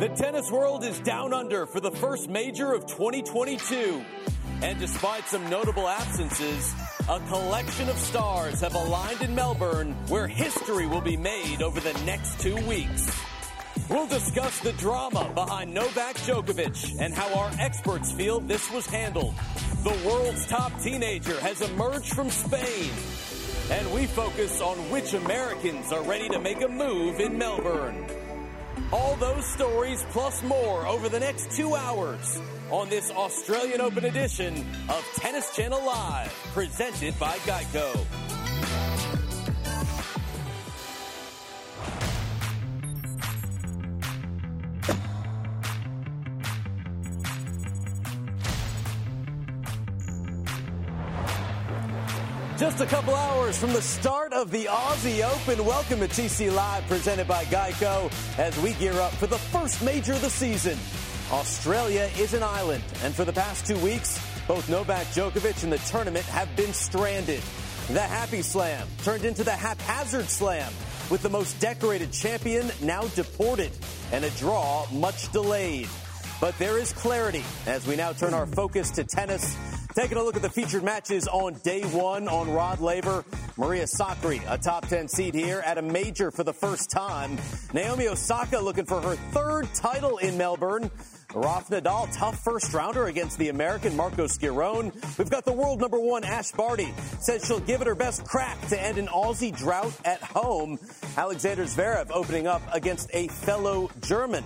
The tennis world is down under for the first major of 2022. And despite some notable absences, a collection of stars have aligned in Melbourne where history will be made over the next two weeks. We'll discuss the drama behind Novak Djokovic and how our experts feel this was handled. The world's top teenager has emerged from Spain. And we focus on which Americans are ready to make a move in Melbourne. All those stories plus more over the next two hours on this Australian Open edition of Tennis Channel Live, presented by Geico. Just a couple hours from the start of the Aussie Open. Welcome to TC Live, presented by Geico, as we gear up for the first major of the season. Australia is an island, and for the past two weeks, both Novak Djokovic and the tournament have been stranded. The Happy Slam turned into the Haphazard Slam, with the most decorated champion now deported, and a draw much delayed. But there is clarity as we now turn our focus to tennis. Taking a look at the featured matches on day one on Rod Laver. Maria Sakkari, a top 10 seed here at a major for the first time. Naomi Osaka looking for her third title in Melbourne. Rafa Nadal, tough first rounder against the American Marco Schiavone. We've got the world number one, Ash Barty, says she'll give it her best crack to end an Aussie drought at home. Alexander Zverev opening up against a fellow German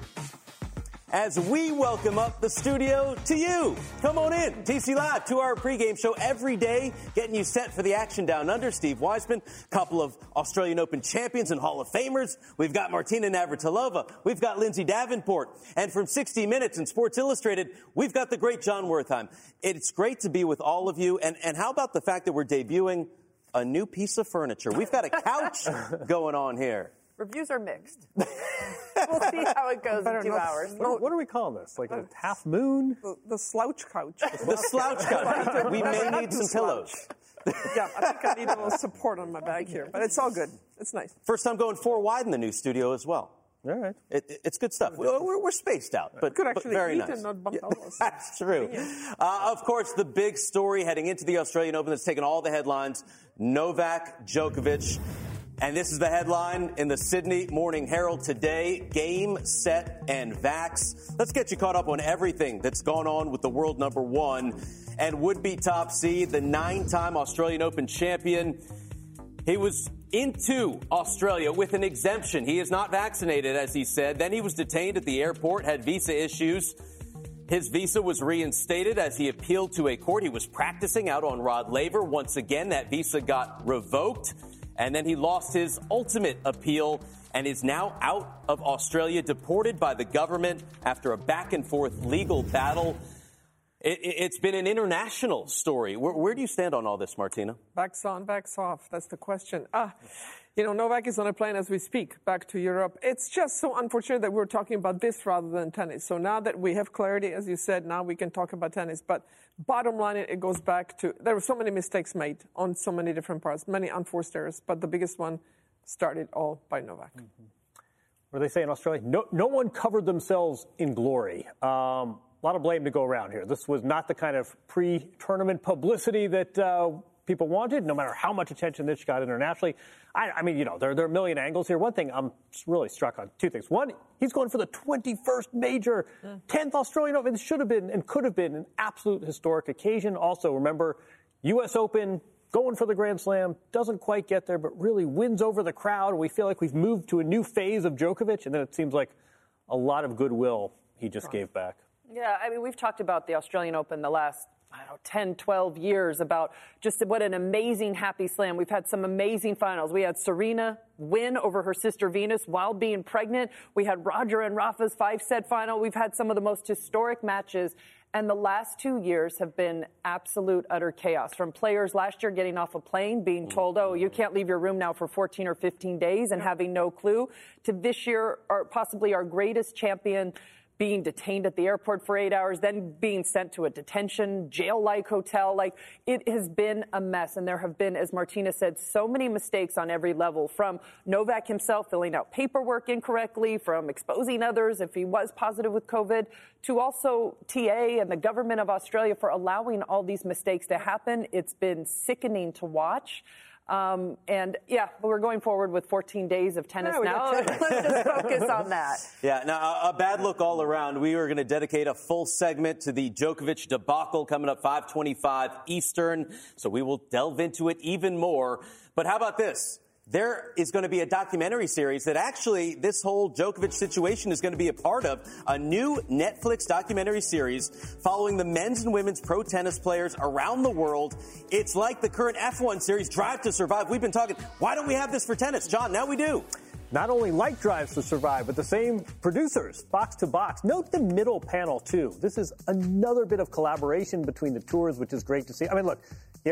as we welcome up the studio to you. Come on in. TC Live, two hour pregame show every day, getting you set for the action down under. Steve Weissman, couple of Australian Open champions and Hall of Famers. We've got Martina Navratilova. We've got Lindsay Davenport. And from 60 Minutes and Sports Illustrated, we've got the great Jon Wertheim. It's great to be with all of you. And, and how about the fact that we're debuting a new piece of furniture? We've got a couch going on here. Reviews are mixed. we'll see how it goes in two hours. What, what, are we calling this? Like a half moon? The, the slouch couch. the slouch couch. we may need some pillows. yeah, I think I need a little support on my back here, but it's all good. It's nice. First time going four wide in the new studio as well. All right. It, it, it's good stuff. We're, we're, we're spaced out, but, Could actually but very nice. and not bump Yeah, that's true. Uh, of course, the big story heading into the Australian Open that's taken all the headlines Novak Djokovic. And this is the headline in the Sydney Morning Herald today Game, Set, and Vax. Let's get you caught up on everything that's gone on with the world number one and would be top seed, the nine time Australian Open champion. He was into Australia with an exemption. He is not vaccinated, as he said. Then he was detained at the airport, had visa issues. His visa was reinstated as he appealed to a court. He was practicing out on Rod Laver. Once again, that visa got revoked. And then he lost his ultimate appeal and is now out of Australia, deported by the government after a back and forth legal battle. It, has been an international story. Where, where, do you stand on all this, Martina? Backs on, backs off. That's the question. Ah, you know, Novak is on a plane as we speak back to Europe. It's just so unfortunate that we're talking about this rather than tennis. So now that we have clarity, as you said, now we can talk about tennis. But bottom line, it goes back to there were so many mistakes made on so many different parts, many unforced errors. But the biggest one started all by Novak. Mm-hmm. What do they say in Australia? No, no one covered themselves in glory. Um, a lot of blame to go around here. This was not the kind of pre-tournament publicity that uh, people wanted, no matter how much attention this got internationally. I, I mean, you know, there, there, are a million angles here. One thing I'm really struck on, two things. One, he's going for the 21st major, 10th Australian Open. This should have been and could have been an absolute historic occasion. Also, remember, U.S. Open, going for the Grand Slam, doesn't quite get there, but really wins over the crowd. We feel like we've moved to a new phase of Djokovic, and then it seems like a lot of goodwill he just gave back. Yeah, I mean, we've talked about the Australian Open the last I don't know, 10, 12 years about just what an amazing happy slam. We've had some amazing finals. We had Serena win over her sister Venus while being pregnant. We had Roger and Rafa's five set final. We've had some of the most historic matches. And the last two years have been absolute utter chaos. From players last year getting off a plane, being mm-hmm. told, oh, you can't leave your room now for 14 or 15 days and having no clue, to this year, or possibly our greatest champion being detained at the airport for eight hours, then being sent to a detention, jail like hotel. Like, it has been a mess. And there have been, as Martina said, so many mistakes on every level from Novak himself filling out paperwork incorrectly, from exposing others if he was positive with COVID, to also TA and the government of Australia for allowing all these mistakes to happen. It's been sickening to watch. Um, and yeah, we're going forward with 14 days of tennis yeah, now. Let's just focus on that. Yeah, now a bad look all around. We are going to dedicate a full segment to the Djokovic debacle coming up 525 Eastern. So we will delve into it even more. But how about this? There is going to be a documentary series that actually this whole Djokovic situation is going to be a part of a new Netflix documentary series following the men's and women's pro tennis players around the world. It's like the current F1 series Drive to Survive. We've been talking, why don't we have this for tennis? Jon, now we do. Not only like Drives to Survive, but the same producers, box to box. Note the middle panel, too. This is another bit of collaboration between the tours, which is great to see. I mean, look,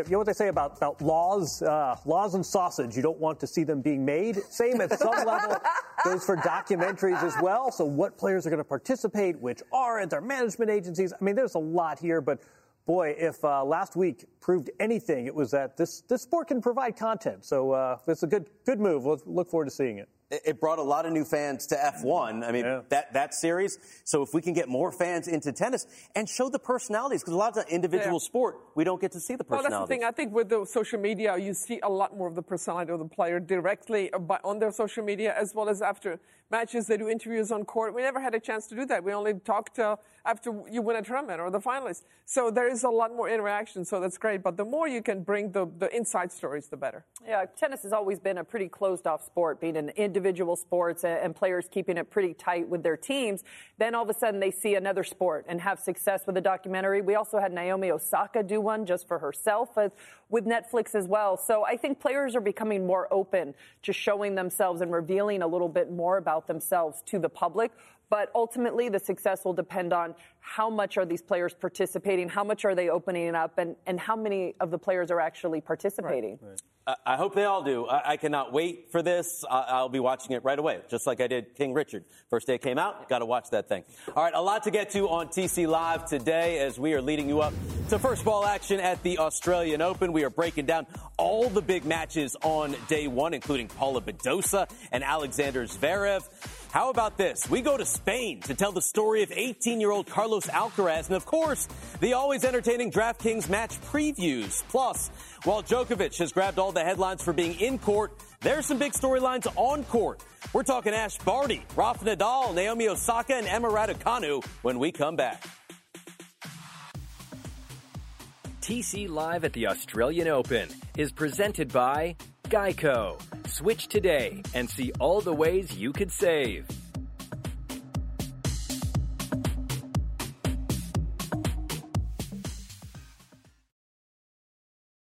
you know what they say about, about laws, uh, laws and sausage. You don't want to see them being made. Same at some level goes for documentaries as well. So what players are going to participate, which aren't, their management agencies. I mean, there's a lot here, but boy, if uh, last week proved anything, it was that this, this sport can provide content. So uh, it's a good, good move. We'll look forward to seeing it it brought a lot of new fans to F1. I mean, yeah. that, that series. So if we can get more fans into tennis and show the personalities, because a lot of the individual yeah. sport, we don't get to see the personalities. Well, that's the thing. I think with the social media, you see a lot more of the personality of the player directly on their social media as well as after matches. They do interviews on court. We never had a chance to do that. We only talked uh, after you win a tournament or the finalists. So there is a lot more interaction. So that's great. But the more you can bring the, the inside stories, the better. Yeah, tennis has always been a pretty closed off sport, being an individual sports and players keeping it pretty tight with their teams. Then all of a sudden they see another sport and have success with a documentary. We also had Naomi Osaka do one just for herself with Netflix as well. So I think players are becoming more open to showing themselves and revealing a little bit more about themselves to the public. But ultimately, the success will depend on how much are these players participating, how much are they opening up, and, and how many of the players are actually participating. Right. Right. I hope they all do. I, I cannot wait for this. I, will be watching it right away, just like I did King Richard. First day it came out, got to watch that thing. All right, a lot to get to on TC Live today as we are leading you up to first ball action at the Australian Open. We are breaking down all the big matches on day one, including Paula Badosa and Alexander Zverev. How about this? We go to Spain to tell the story of 18 year old Carlos Alcaraz, and of course, the always entertaining DraftKings match previews. Plus, while Djokovic has grabbed all the headlines for being in court, there's some big storylines on court. We're talking Ash Barty, Rafa Nadal, Naomi Osaka, and Emma Raducanu when we come back. TC Live at the Australian Open is presented by Geico. Switch today and see all the ways you could save.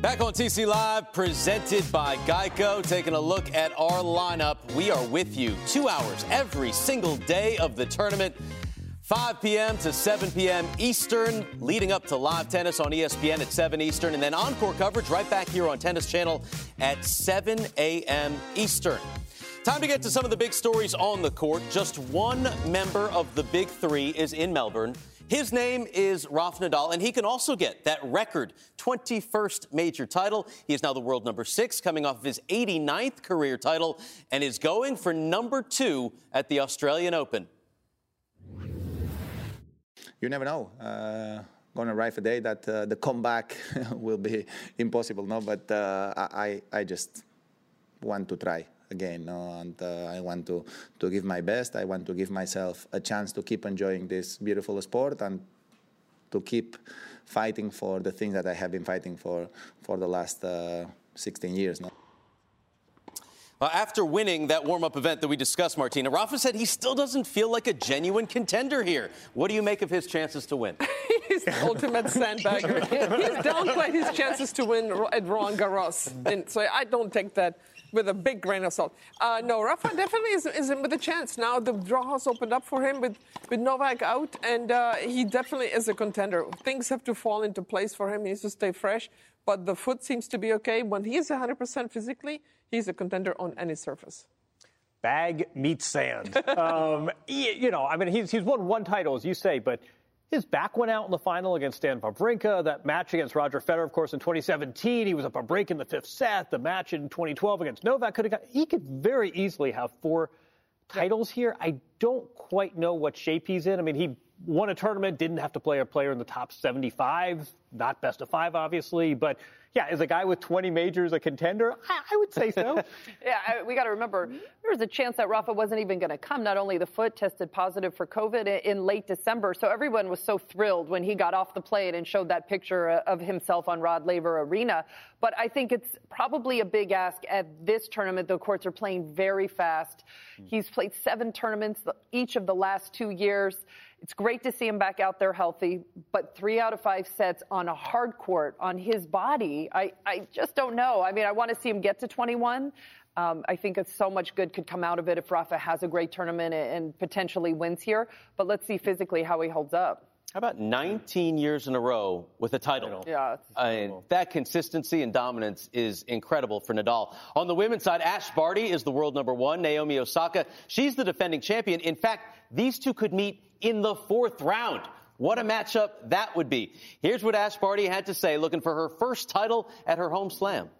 Back on TC Live, presented by Geico, taking a look at our lineup. We are with you two hours every single day of the tournament. 5 p.m. to 7 p.m. Eastern, leading up to live tennis on ESPN at 7 Eastern, and then encore coverage right back here on Tennis Channel at 7 a.m. Eastern. Time to get to some of the big stories on the court. Just one member of the big three is in Melbourne. His name is Rafa Nadal, and he can also get that record 21st major title. He is now the world number six, coming off of his 89th career title, and is going for number two at the Australian Open. You never know. Uh, gonna arrive a day that uh, the comeback will be impossible. No, but uh, I I just want to try again, no? and uh, I want to to give my best. I want to give myself a chance to keep enjoying this beautiful sport and to keep fighting for the things that I have been fighting for for the last uh, 16 years. No? Uh, after winning that warm-up event that we discussed, Martina, Rafa said he still doesn't feel like a genuine contender here. What do you make of his chances to win? He's the ultimate sandbagger. He's downplayed his chances to win at Roland Garros, and so I don't take that with a big grain of salt. Uh, no, Rafa definitely is, is with a chance. Now the draw has opened up for him with, with Novak out, and uh, he definitely is a contender. Things have to fall into place for him. He needs to stay fresh, but the foot seems to be okay. When he is 100% physically, he's a contender on any surface. Bag meets sand. um, you know, I mean, he's, he's won one title, as you say, but his back went out in the final against Stan Wawrinka. That match against Roger Federer, of course, in 2017, he was up a break in the fifth set. The match in 2012 against Novak could have got. He could very easily have four titles here. I don't quite know what shape he's in. I mean, he won a tournament, didn't have to play a player in the top 75, not best of five, obviously, but yeah, is a guy with 20 majors a contender? I, I would say so. yeah, I, we got to remember there was a chance that Rafa wasn't even going to come. Not only the foot tested positive for COVID in late December, so everyone was so thrilled when he got off the plane and showed that picture uh, of himself on Rod Laver Arena. But I think it's probably a big ask at this tournament. The courts are playing very fast. Hmm. He's played seven tournaments each of the last two years. It's great to see him back out there healthy, but three out of five sets on a hard court on his body, I, I just don't know. I mean, I want to see him get to 21. Um, I think so much good could come out of it if Rafa has a great tournament and potentially wins here. But let's see physically how he holds up. How about 19 years in a row with a title? Yeah. And that consistency and dominance is incredible for Nadal. On the women's side, Ash Barty is the world number one. Naomi Osaka, she's the defending champion. In fact, these two could meet in the fourth round. What a matchup that would be. Here's what Ash Barty had to say looking for her first title at her home slam.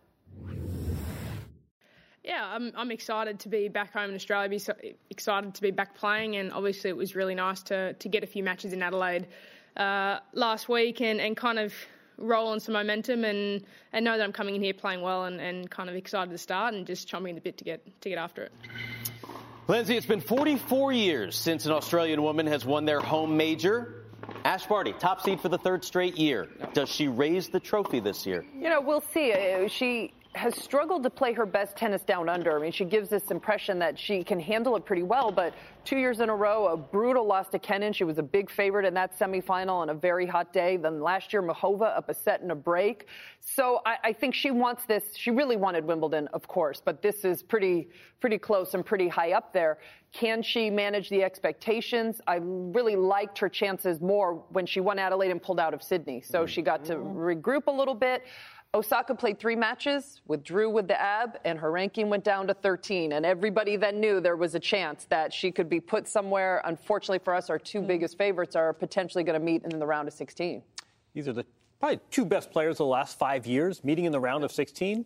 Yeah, I'm, I'm excited to be back home in Australia, be so excited to be back playing, and obviously it was really nice to, to get a few matches in Adelaide uh, last week and, and kind of roll on some momentum and, and know that I'm coming in here playing well and, and kind of excited to start and just chomping the bit to get to get after it. Lindsay, it's been 44 years since an Australian woman has won their home major. Ash Barty, top seed for the third straight year. Does she raise the trophy this year? You know, we'll see. Uh, she has struggled to play her best tennis down under. I mean, she gives this impression that she can handle it pretty well, but two years in a row, a brutal loss to Kenin. She was a big favorite in that semifinal on a very hot day. Then last year, Muchova up a set and a break. So I, I think she wants this. She really wanted Wimbledon, of course, but this is pretty, pretty close and pretty high up there. Can she manage the expectations? I really liked her chances more when she won Adelaide and pulled out of Sydney. So she got to regroup a little bit. Osaka played three matches, withdrew with the ab, and her ranking went down to 13. And everybody then knew there was a chance that she could be put somewhere. Unfortunately for us, our two hmm. biggest favorites are potentially going to meet in the round of 16. These are the probably two best players of the last five years meeting in the round of 16.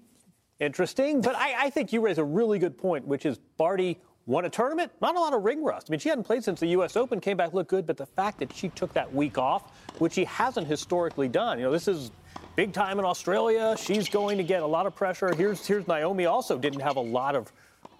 Interesting. But I, I think you raise a really good point, which is Barty won a tournament, not a lot of ring rust. I mean, she hadn't played since the U.S. Open, came back, looked good, but the fact that she took that week off, which she hasn't historically done, you know, this is big time in Australia. She's going to get a lot of pressure. Here's here's Naomi also didn't have a lot of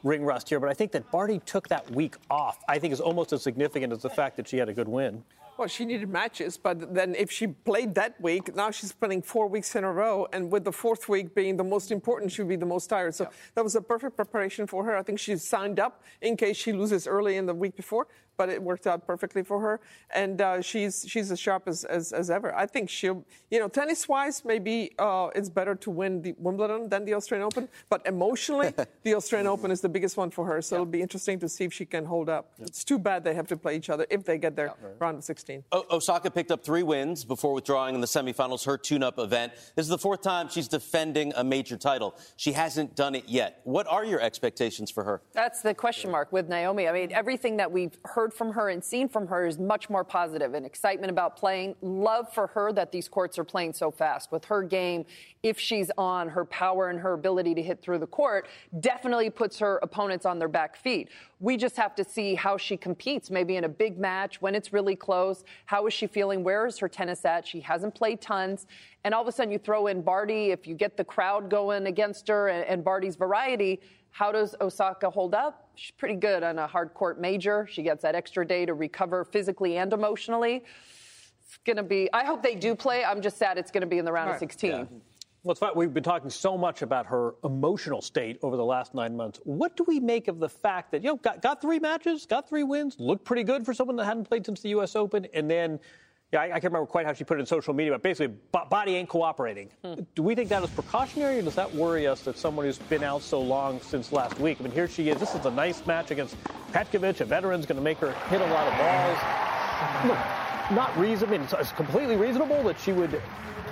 ring rust here, but I think that Barty took that week off. I think is almost as significant as the fact that she had a good win. Well, she needed matches, but then if she played that week, now she's playing four weeks in a row, and with the fourth week being the most important, she would be the most tired. So yeah. that was a perfect preparation for her. I think she signed up in case she loses early in the week before but it worked out perfectly for her. And uh, she's she's as sharp as, as, as, ever. I think she'll, you know, tennis wise, maybe uh, it's better to win the Wimbledon than the Australian Open, but emotionally, the Australian Open is the biggest one for her. So yeah. it'll be interesting to see if she can hold up. Yeah. It's too bad they have to play each other if they get their yeah, right. round of 16. O- Osaka picked up three wins before withdrawing in the semifinals, her tune up event. This is the fourth time she's defending a major title. She hasn't done it yet. What are your expectations for her? That's the question mark with Naomi. I mean, everything that we've heard heard from her and seen from her is much more positive and excitement about playing. Love for her that these courts are playing so fast. With her game, if she's on, her power and her ability to hit through the court definitely puts her opponents on their back feet. We just have to see how she competes, maybe in a big match when it's really close. How is she feeling? Where is her tennis at? She hasn't played tons. And all of a sudden, you throw in Barty. If you get the crowd going against her and, and Barty's variety, how does Osaka hold up? She's pretty good on a hard court major. She gets that extra day to recover physically and emotionally. It's going to be, I hope they do play. I'm just sad it's going to be in the round right. of 16. Yeah. Well, it's fun. We've been talking so much about her emotional state over the last nine months. What do we make of the fact that, you know, got, got three matches, got three wins, looked pretty good for someone that hadn't played since the U.S. Open, and then yeah, I, I, can't remember quite how she put it in social media, but basically, b- body ain't cooperating. Hmm. Do we think that is precautionary, or does that worry us that someone who's been out so long since last week? I mean, here she is. This is a nice match against Petkovic. A veteran's going to make her hit a lot of balls. Look, not reasonable. I mean, it's, it's completely reasonable that she would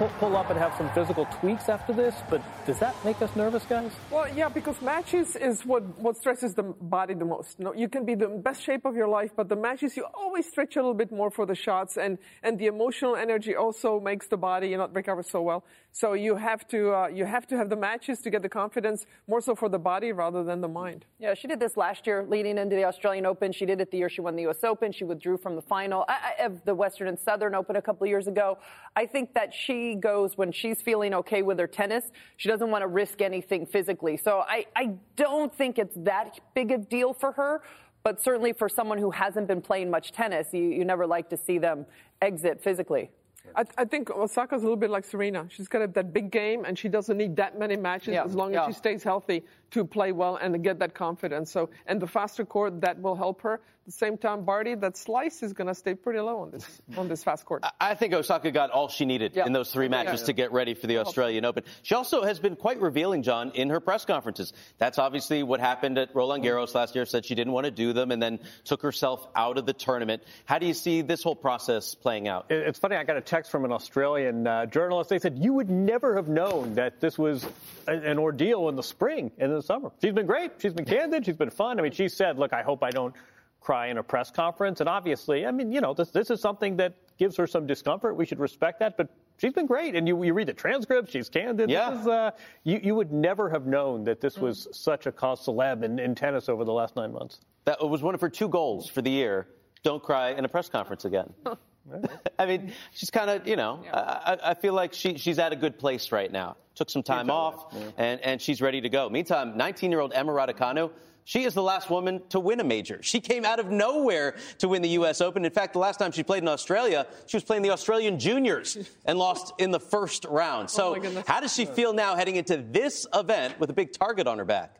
pull, pull up and have some physical tweaks after this, but does that make us nervous, guys? Well, yeah, because matches is what, what stresses the body the most. You, know, you can be the best shape of your life, but the matches, you always stretch a little bit more for the shots, and, and the emotional energy also makes the body not recover so well. So you have to uh, you have to have the matches to get the confidence more so for the body rather than the mind. Yeah, she did this last year leading into the Australian Open. She did it the year she won the U.S. Open. She withdrew from the final of the Western and Southern Open a couple of years ago. I think that she goes when she's feeling okay with her tennis. She doesn't want to risk anything physically. So I, I don't think it's that big a deal for her. But certainly for someone who hasn't been playing much tennis, you, you never like to see them exit physically. I, I, think Osaka's a little bit like Serena. She's got a, that big game, and she doesn't need that many matches yeah. as long yeah. as she stays healthy to play well and get that confidence. So, and the faster court that will help her the same time, Barty, that slice is going to stay pretty low on this on this fast court. I think Osaka got all she needed yeah. in those three matches yeah. to get ready for the Australian Open. She also has been quite revealing, Jon, in her press conferences. That's obviously what happened at Roland Garros last year. Said she didn't want to do them and then took herself out of the tournament. How do you see this whole process playing out? It's funny. I got a text from an Australian uh, journalist. They said you would never have known that this was an ordeal in the spring and in the summer. She's been great. She's been candid. She's been fun. I mean, she said, "Look, I hope I don't." cry in a press conference. And obviously, I mean, you know, this, this is something that gives her some discomfort. We should respect that. But she's been great. And you, you read the transcript, she's candid. Yeah. Is, uh, you, you would never have known that this was such a cause celeb in, in tennis over the last nine months. That was one of her two goals for the year. Don't cry in a press conference again. I mean, she's kind of, you know, yeah. I, I, feel like she, she's at a good place right now. Took some time off, yeah. and, and she's ready to go. Meantime, 19 year old Emma Raducanu she is the last woman to win a major. She came out of nowhere to win the U.S. Open. In fact, the last time she played in Australia, she was playing the Australian Juniors and lost in the first round. Oh so, oh how does she feel now heading into this event with a big target on her back?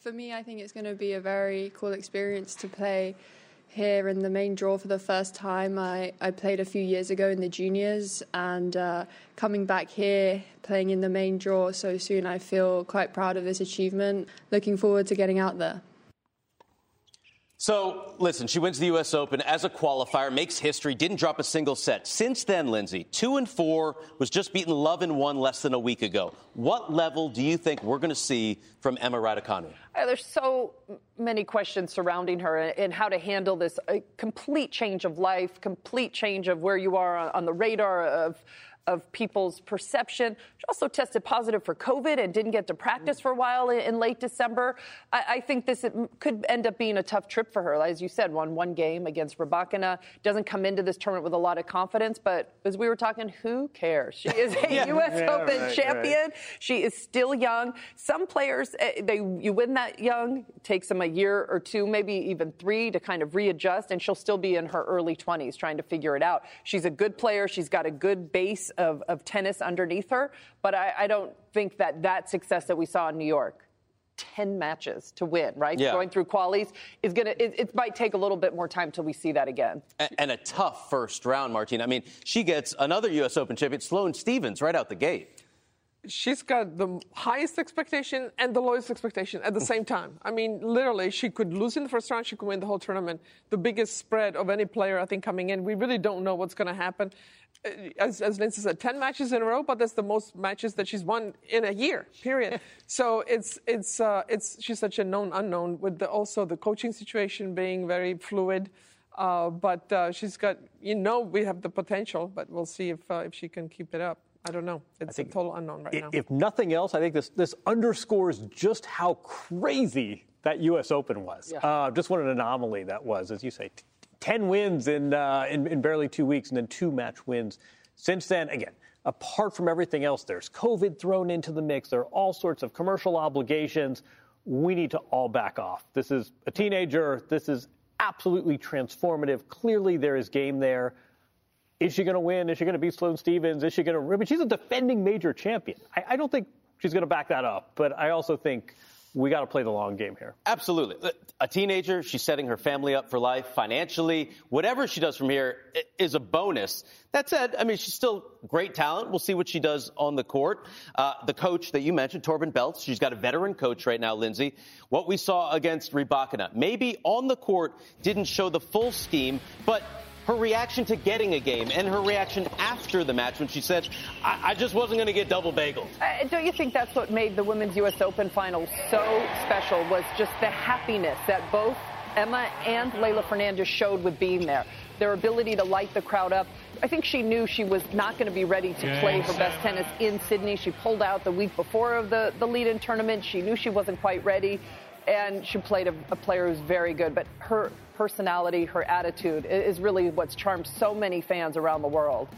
For me, I think it's going to be a very cool experience to play here in the main draw for the first time. I, I played a few years ago in the juniors, and uh, coming back here, playing in the main draw so soon, I feel quite proud of this achievement. Looking forward to getting out there. So, listen, she wins the U.S. Open as a qualifier, makes history, didn't drop a single set. Since then, Lindsay, two and four, was just beaten love and one less than a week ago. What level do you think we're going to see from Emma Raducanu? Uh, there's so many questions surrounding her and how to handle this complete change of life, complete change of where you are on the radar of of people's perception. She also tested positive for COVID and didn't get to practice for a while in, late December. I, I, think this could end up being a tough trip for her. As you said, won one game against Rybakina. Doesn't come into this tournament with a lot of confidence, but as we were talking, who cares? She is a yeah. U.S. Yeah, Open right, champion. Right. She is still young. Some players, eh, they you win that young, it takes them a year or two, maybe even three, to kind of readjust, and she'll still be in her early 20s trying to figure it out. She's a good player. She's got a good base of, of tennis underneath her, but I, I don't think that that success that we saw in New York 10 matches to win, right? Yeah. Going through qualies is going to, it, it, might take a little bit more time till we see that again. And, and, a tough first round, Martine. I mean, she gets another U.S. Open champion, Sloane Stevens, right out the gate. she's got the highest expectation and the lowest expectation at the same time. I mean, literally, she could lose in the first round, she could win the whole tournament. The biggest spread of any player, I think, coming in. We really don't know what's going to happen. Uh, as, as Lindsay said, 10 matches in a row, but that's the most matches that she's won in a year, period. so it's, it's, uh, it's, she's such a known unknown with the, also the coaching situation being very fluid. Uh, but uh, she's got, you know, we have the potential, but we'll see if, uh, if she can keep it up. I don't know. It's a total unknown right if, now. If nothing else, I think this this underscores just how crazy that U.S. Open was. Yeah. Uh, just what an anomaly that was, as you say. T- Ten wins in, uh, in in barely two weeks, and then two match wins since then. Again, apart from everything else, there's COVID thrown into the mix. There are all sorts of commercial obligations. We need to all back off. This is a teenager. This is absolutely transformative. Clearly, there is game there. Is she going to win? Is she going to beat Sloane Stevens? Is she going to? I mean, she's a defending major champion. I, I don't think she's going to back that up, but I also think we got to play the long game here. Absolutely. A teenager, she's setting her family up for life financially. Whatever she does from here is a bonus. That said, I mean, she's still great talent. We'll see what she does on the court. Uh, the coach that you mentioned, Torben Beltz, she's got a veteran coach right now, Lindsay. What we saw against Rybakina, maybe on the court didn't show the full scheme, but her reaction to getting a game and her reaction after the match when she said, I, I just wasn't going to get double bagels. Uh, don't you think that's what made the Women's U.S. Open final so special was just the happiness that both Emma and Leylah Fernandez showed with being there. Their ability to light the crowd up. I think she knew she was not going to be ready to play her best tennis in Sydney. She pulled out the week before of the, the lead-in tournament. She knew she wasn't quite ready and she played a, a, player who's very good. But her personality, her attitude is really what's charmed so many fans around the world.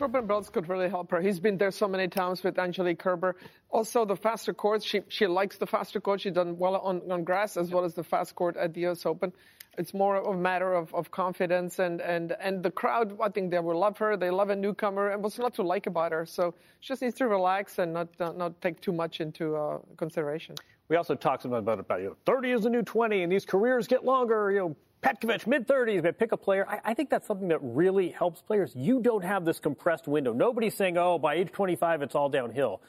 Torben Beltz could really help her. He's been there so many times with Angelique Kerber. Also, the faster courts. She she likes the faster courts. She's done well on, on grass as well as the fast court at the U.S. Open. It's more of a matter of, of confidence and, and, and the crowd. I think they will love her. They love a newcomer. And what's not to like about her? So she just needs to relax and not not, not take too much into uh, consideration. We also talked about about you know, 30 is the new 20, and these careers get longer. You know, Petkovic, mid 30s, but pick a player. I, I, think that's something that really helps players. You don't have this compressed window. Nobody's saying, oh, by age 25, it's all downhill.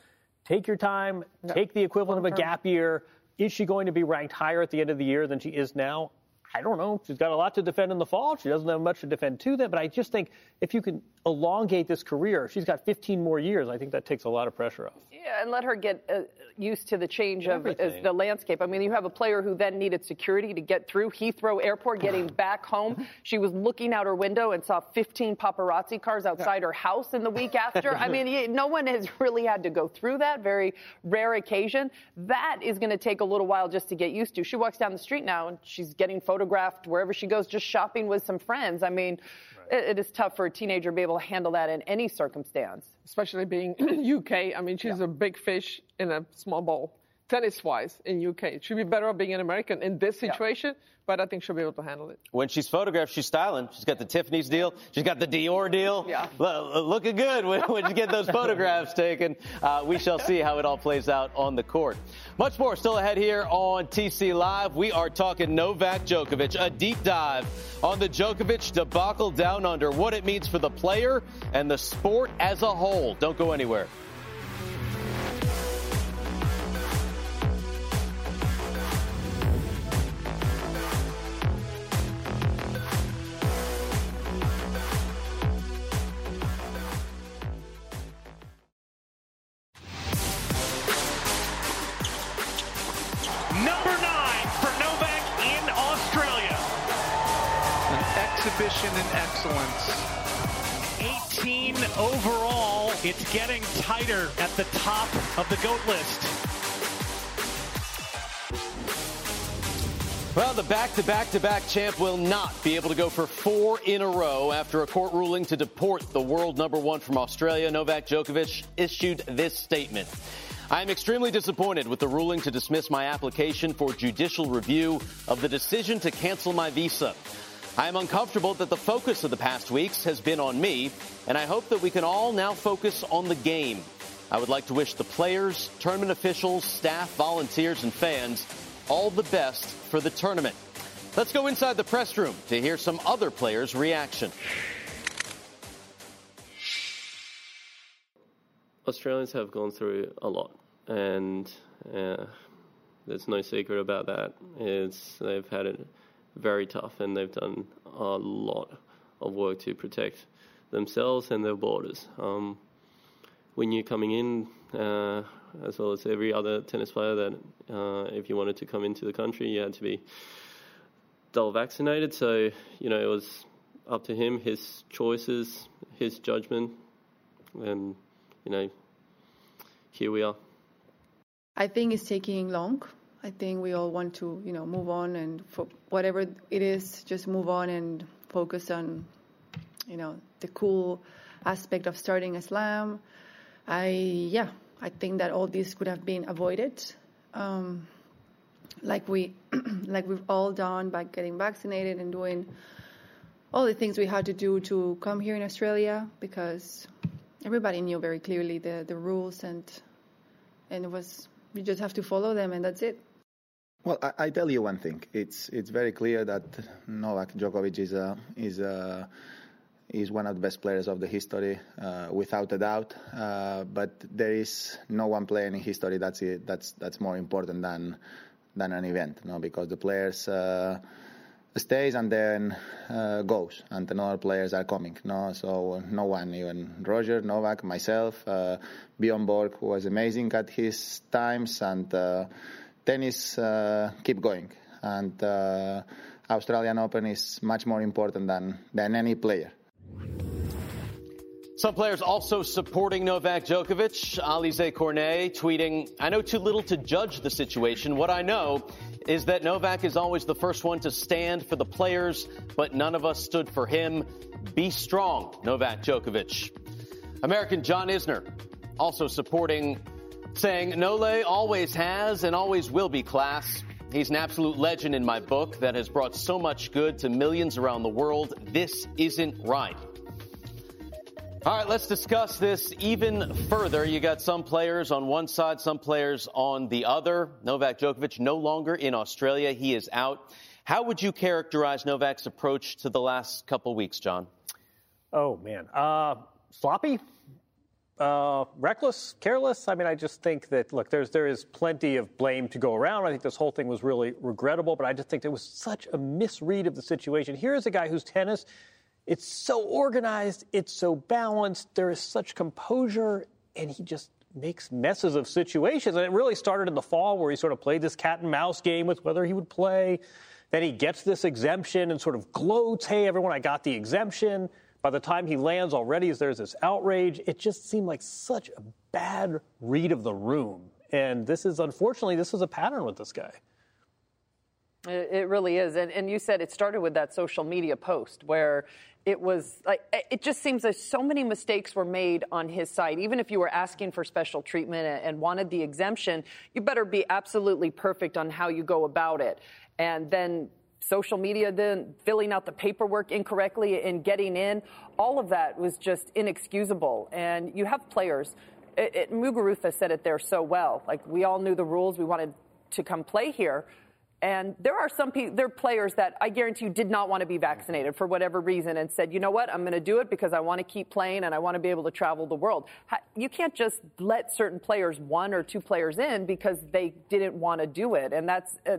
Take your time, take the equivalent of a gap year. Is she going to be ranked higher at the end of the year than she is now? I don't know. She's got a lot to defend in the fall. She doesn't have much to defend to that. But I just think if you can elongate this career, she's got 15 more years. I think that takes a lot of pressure off. Yeah, and let her get uh, used to the change of the landscape. I mean, you have a player who then needed security to get through Heathrow Airport, getting back home. She was looking out her window and saw 15 paparazzi cars outside her house in the week after. I mean, no one has really had to go through that. Very rare occasion. That is going to take a little while just to get used to. She walks down the street now and she's getting photographed wherever she goes, just shopping with some friends. I mean. It, is tough for a teenager to be able to handle that in any circumstance. Especially being UK. I mean, she's yeah. a big fish in a small bowl tennis wise in UK. She'd be better off being an American in this situation, yeah. but I think she'll be able to handle it. When she's photographed, she's styling. She's got the Tiffany's deal. She's got the Dior deal. Yeah. L- looking good when, when you get those photographs taken. Uh, we shall see how it all plays out on the court. Much more still ahead here on TC Live. We are talking Novak Djokovic, a deep dive on the Djokovic debacle down under, what it means for the player and the sport as a whole. Don't go anywhere. Well, the back-to-back-to-back champ will not be able to go for four in a row after a court ruling to deport the world number one from Australia. Novak Djokovic issued this statement. I am extremely disappointed with the ruling to dismiss my application for judicial review of the decision to cancel my visa. I am uncomfortable that the focus of the past weeks has been on me, and I hope that we can all now focus on the game. I would like to wish the players, tournament officials, staff, volunteers, and fans all the best for the tournament. Let's go inside the press room to hear some other players' reaction. Australians have gone through a lot, and uh, there's no secret about that. It's they've had it very tough, and they've done a lot of work to protect themselves and their borders. Um, when you're coming in, uh, as well as every other tennis player, that uh, if you wanted to come into the country, you had to be double vaccinated. So you know it was up to him, his choices, his judgment, and you know here we are. I think it's taking long. I think we all want to, you know, move on and for whatever it is, just move on and focus on, you know, the cool aspect of starting a slam. I, yeah, I think that all this could have been avoided, um, like we, like we've all done by getting vaccinated and doing all the things we had to do to come here in Australia because everybody knew very clearly the, the rules and and it was you just have to follow them and that's it. Well, I, I, tell you one thing. It's it's very clear that Novak Djokovic is a is a is one of the best players of the history, uh, without a doubt. Uh, but there is no one player in history that's that's that's more important than than an event, no? Because the players. Uh, stays and then uh, goes, and another players are coming. No, so no one, even Roger, Novak, myself, uh, Bjorn Borg, who was amazing at his times, and uh, tennis keep going. And Australian Open is much more important than than any player. Some players also supporting Novak Djokovic. Alize Cornet tweeting, I know too little to judge the situation. What I know is that Novak is always the first one to stand for the players, but none of us stood for him. Be strong, Novak Djokovic. American John Isner also supporting, saying, Nole always has and always will be class. He's an absolute legend in my book that has brought so much good to millions around the world. This isn't right. All right, let's discuss this even further. You got some players on one side, some players on the other. Novak Djokovic no longer in Australia. He is out. How would you characterize Novak's approach to the last couple weeks, Jon? Oh, man. Uh, sloppy? Uh, reckless, careless. I mean, I just think that look, there's there is plenty of blame to go around. I think this whole thing was really regrettable, but I just think it was such a misread of the situation. Here is a guy whose tennis it's so organized, it's so balanced, there is such composure, and he just makes messes of situations. And it really started in the fall where he sort of played this cat and mouse game with whether he would play. Then he gets this exemption and sort of gloats, hey, everyone, I got the exemption. By the time he lands already, there's this outrage. It just seemed like such a bad read of the room. And this is, unfortunately, this is a pattern with this guy. It really is. And, and you said it started with that social media post where it was like it just seems that so many mistakes were made on his side. Even if you were asking for special treatment and wanted the exemption you better be absolutely perfect on how you go about it. And then social media then filling out the paperwork incorrectly and getting in all of that was just inexcusable. And you have players. It, it, Muguruza said it there so well. Like we all knew the rules. We wanted to come play here and there are some people, there are players that I guarantee you did not want to be vaccinated for whatever reason and said, you know what, I'm going to do it because I want to keep playing and I want to be able to travel the world. You can't just let certain players, one or two players in because they didn't want to do it. And that's uh,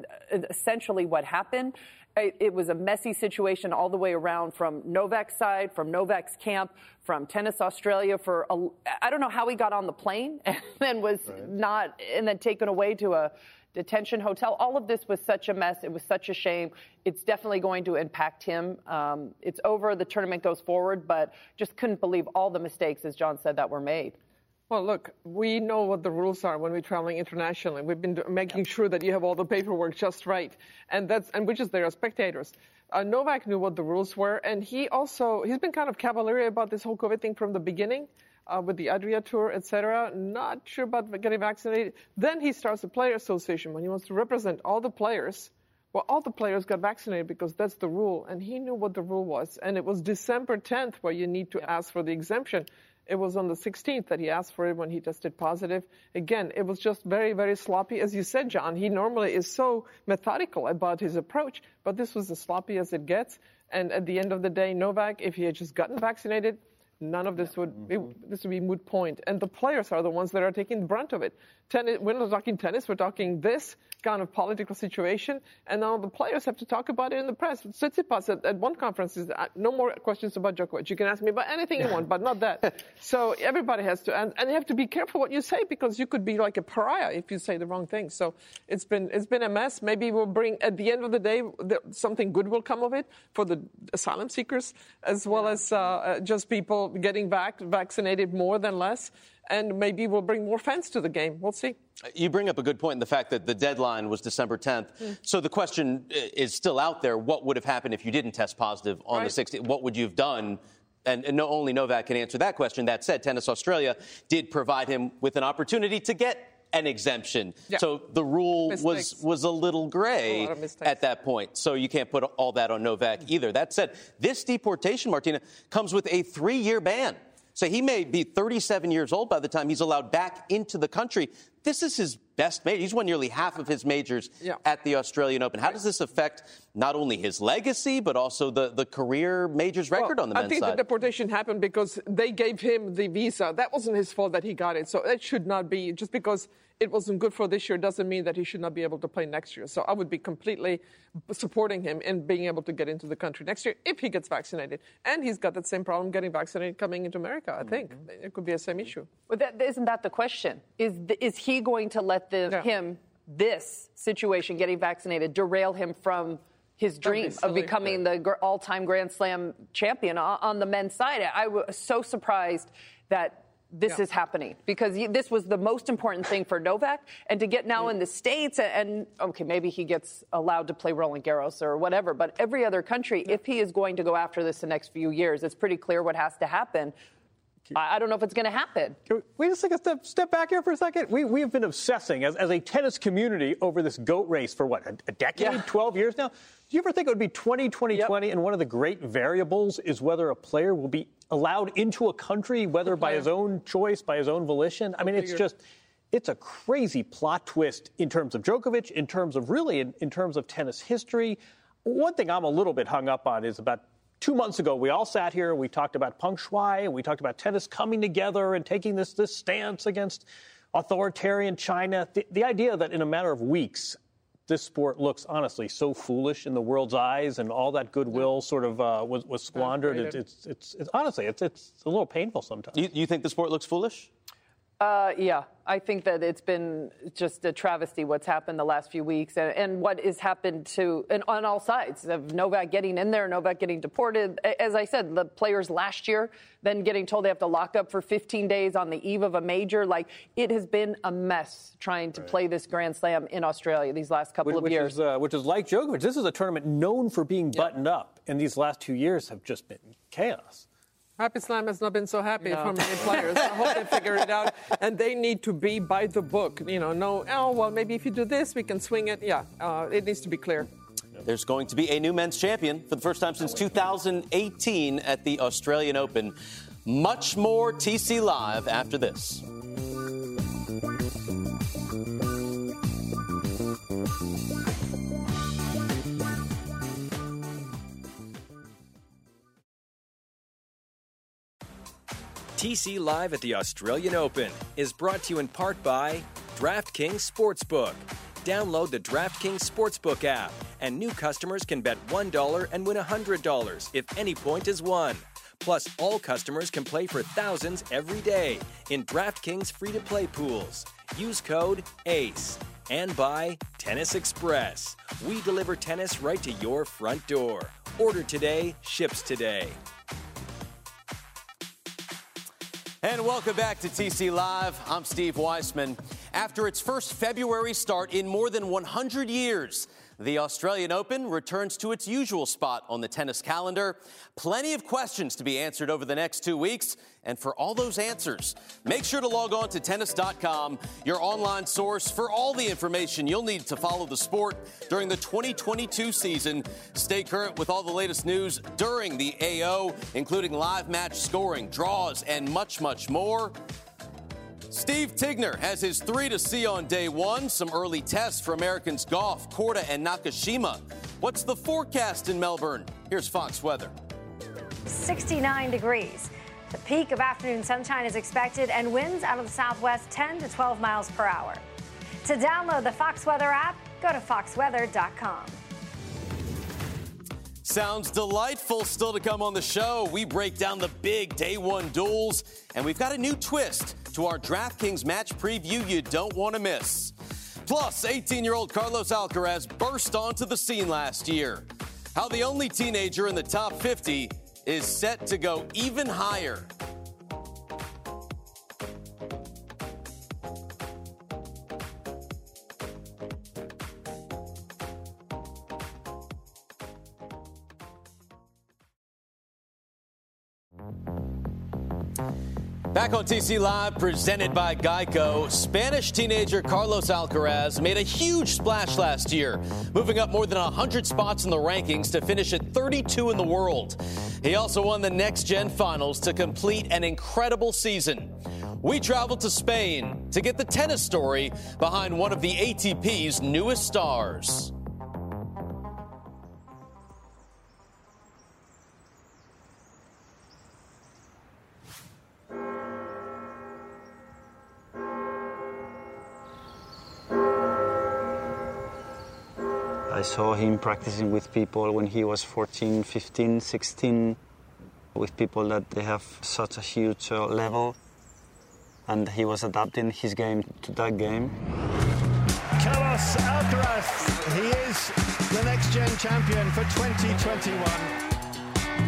essentially what happened. It was a messy situation all the way around from Novak's side, from Novak's camp, from Tennis Australia for, a, I don't know how he got on the plane and then was right. not, and then taken away to a, detention hotel. All of this was such a mess. It was such a shame. It's definitely going to impact him. Um, it's over. The tournament goes forward, but just couldn't believe all the mistakes, as Jon said, that were made. Well, look, we know what the rules are when we're traveling internationally. We've been making sure that you have all the paperwork just right, and that's and which is there are spectators. Uh, Novak knew what the rules were, and he also he's been kind of cavalier about this whole COVID thing from the beginning uh, with the Adria Tour, etc. Not sure about getting vaccinated. Then he starts a player association when he wants to represent all the players. Well, all the players got vaccinated because that's the rule, and he knew what the rule was. And it was December 10th where you need to ask for the exemption. It was on the 16th that he asked for it when he tested positive. Again, it was just very, very sloppy. As you said, Jon, he normally is so methodical about his approach, but this was as sloppy as it gets. And at the end of the day, Novak, if he had just gotten vaccinated, none of this would it, mm-hmm. this would be moot point. And the players are the ones that are taking the brunt of it. Tennis, we're not talking tennis. We're talking this kind of political situation, and now the players have to talk about it in the press. Tsitsipas at, at one conference is uh, no more questions about Djokovic. You can ask me about anything you want, but not that. so everybody has to, and, and you have to be careful what you say because you could be like a pariah if you say the wrong thing. So it's been it's been a mess. Maybe we'll bring at the end of the day something good will come of it for the asylum seekers as well as uh, uh, just people getting back vaccinated more than less and maybe we'll bring more fans to the game. We'll see. You bring up a good point in the fact that the deadline was December 10th. Mm. So the question is still out there. What would have happened if you didn't test positive on right. the 16th? What would you have done? And, and no, only Novak can answer that question. That said, Tennis Australia did provide him with an opportunity to get an exemption. Yeah. So the rule was was a little gray a at that point. So you can't put all that on Novak either. That said, this deportation, Martina, comes with a three-year ban so he may be 37 years old by the time he's allowed back into the country. This is his best major. He's won nearly half of his majors yeah. at the Australian Open. How does this affect not only his legacy, but also the, the career majors record well, on the men's side? I think side? the deportation happened because they gave him the visa. That wasn't his fault that he got it. So it should not be just because it wasn't good for this year doesn't mean that he should not be able to play next year. So I would be completely supporting him in being able to get into the country next year if he gets vaccinated. And he's got that same problem getting vaccinated coming into America, I think. Mm-hmm. It could be the same issue. But that, isn't that the question? Is, is he going to let the, yeah. him, this situation, getting vaccinated, derail him from his dream be of becoming the all-time Grand Slam champion on the men's side? I was so surprised that this yeah. is happening because this was the most important thing for Novak. And to get now in the States, and okay, maybe he gets allowed to play Roland Garros or whatever, but every other country, yeah. if he is going to go after this the next few years, it's pretty clear what has to happen. I don't know if it's going to happen. Can we just take a step, step back here for a second? We, we have been obsessing as, as a tennis community over this GOAT race for what, a, a decade, yeah. 12 years now? Do you ever think it would be 20, 2020, yep. and one of the great variables is whether a player will be allowed into a country, whether by his own choice, by his own volition. I mean, it's just it's a crazy plot twist in terms of Djokovic, in terms of really in, in, terms of tennis history. One thing I'm a little bit hung up on is about two months ago, we all sat here we talked about Peng Shuai and we talked about tennis coming together and taking this, this stance against authoritarian China. The, the idea that in a matter of weeks, this sport looks honestly so foolish in the world's eyes, and all that goodwill sort of uh, was, was squandered. It's, it's, it's, it's, honestly, it's, it's a little painful sometimes. You, you think the sport looks foolish? Uh, yeah, I think that it's been just a travesty what's happened the last few weeks and, and what has happened to and on all sides of Novak getting in there, Novak getting deported. As I said, the players last year then getting told they have to lock up for 15 days on the eve of a major. Like it has been a mess trying to right. play this Grand Slam in Australia these last couple which, of years. Is, uh, which is like Djokovic. This is a tournament known for being buttoned yeah. up, and these last two years have just been chaos. Happy Slam has not been so happy no. for many players. I hope they figure it out. And they need to be by the book. You know, no, oh, well, maybe if you do this, we can swing it. Yeah, uh, it needs to be clear. There's going to be a new men's champion for the first time since 2018 at the Australian Open. Much more TC Live after this. TC Live at the Australian Open is brought to you in part by DraftKings Sportsbook. Download the DraftKings Sportsbook app, and new customers can bet $1 and win $100 if any point is won. Plus, all customers can play for thousands every day in DraftKings free to play pools. Use code ACE. And by Tennis Express. We deliver tennis right to your front door. Order today, ships today. And welcome back to TC Live. I'm Steve Weissman. After its first February start in more than 100 years, the Australian Open returns to its usual spot on the tennis calendar. Plenty of questions to be answered over the next two weeks. And for all those answers, make sure to log on to tennis.com, your online source for all the information you'll need to follow the sport during the 2022 season. Stay current with all the latest news during the AO, including live match scoring, draws, and much, much more. Steve Tignor has his three to see on day one. Some early tests for Americans Gauff, Korda, and Nakashima. What's the forecast in Melbourne? Here's Fox Weather. 69 degrees. The peak of afternoon sunshine is expected and winds out of the southwest 10 to 12 miles per hour. To download the Fox Weather app, go to foxweather.com. Sounds delightful. Still to come on the show, we break down the big day one duels, and we've got a new twist to our DraftKings match preview you don't want to miss. Plus, 18 year old Carlos Alcaraz burst onto the scene last year. How the only teenager in the top 50 is set to go even higher. Back on TC Live, presented by Geico, Spanish teenager Carlos Alcaraz made a huge splash last year, moving up more than 100 spots in the rankings to finish at 32 in the world. He also won the Next Gen Finals to complete an incredible season. We traveled to Spain to get the tennis story behind one of the ATP's newest stars. I saw him practicing with people when he was 14, 15, 16, with people that they have such a huge uh, level, and he was adapting his game to that game. Carlos Alcaraz, he is the next gen champion for 2021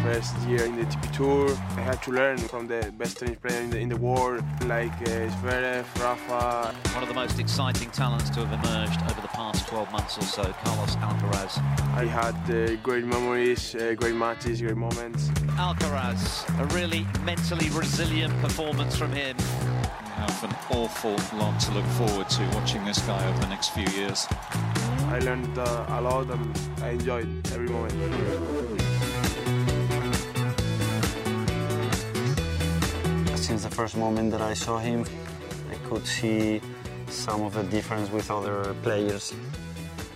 first year in the ATP Tour. I had to learn from the best tennis player in the, in the world, like uh, Zverev, Rafa. One of the most exciting talents to have emerged over the past 12 months or so, Carlos Alcaraz. I had uh, great memories, uh, great matches, great moments. Alcaraz, a really mentally resilient performance from him. have an awful lot to look forward to watching this guy over the next few years. I learned uh, a lot and I enjoyed every moment. Since the first moment that I saw him, I could see some of the difference with other players.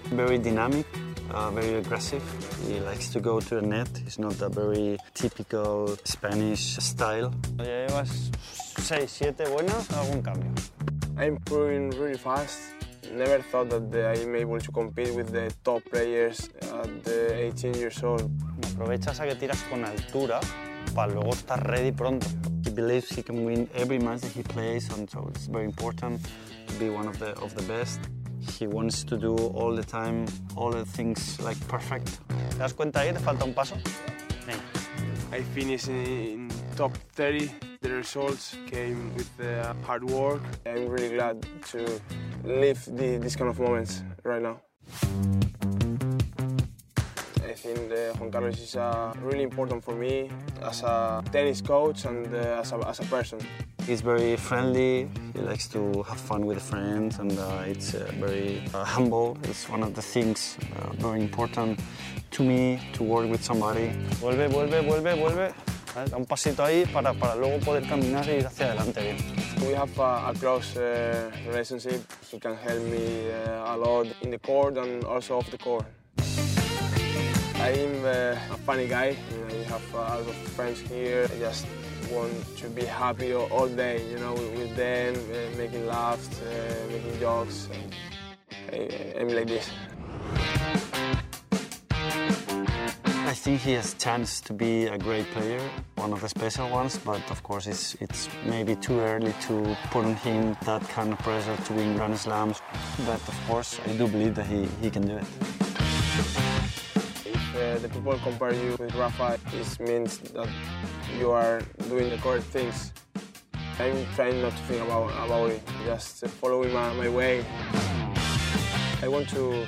Very dynamic, uh, very aggressive. He likes to go to the net. He's not a very typical Spanish style. Ya llevas 6, 7 buenas, algún cambio. I'm improving really fast. Never thought that I'm able to compete with the top players at the 18 years old. Aprovechas a que tiras con altura para luego estar ready pronto. He believes he can win every match that he plays, and so it's very important to be one of the of the best. He wants to do all the time, all the things like perfect. ¿Te das cuenta ahí? ¿Te falta un paso? Venga. I finished in top 30. The results came with the hard work. I'm really glad to live the, this kind of moments right now. I think uh, Juan Carlos is uh, really important for me as a tennis coach and uh, as, a, as a person. He's very friendly. He likes to have fun with friends, and uh, it's uh, very uh, humble. It's one of the things very important to me to work with somebody. Vuelve, vuelve, vuelve, vuelve. Da un pasito ahí para, para luego poder caminar y ir hacia adelante bien. We have a, a close uh, relationship. He can help me uh, a lot in the court and also off the court. I'm uh, a funny guy. I have a lot of friends here. I just want to be happy all day, you know, with them, uh, making laughs, uh, making jokes. I, I'm like this. I think he has chance to be a great player, one of the special ones, but of course it's, it's maybe too early to put on him that kind of pressure to win Grand Slams. But of course, I do believe that he, he can do it. Uh, the people compare you with Rafa, it means that you are doing the correct things. I'm trying not to think about, about it, just following my, my way. I want to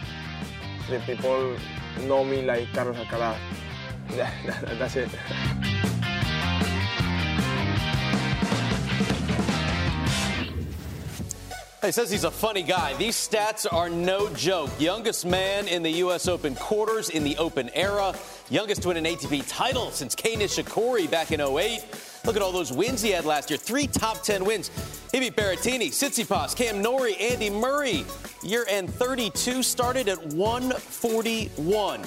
the people know me like Carlos Alcaraz. That's it. He says he's a funny guy. These stats are no joke. Youngest man in the U.S. Open quarters in the Open era. Youngest to win an ATP title since Kei Nishikori back in 08. Look at all those wins he had last year. Three top 10 wins. He beat Berrettini, Tsitsipas, Cam Norrie, Andy Murray. Year end 32 started at 141.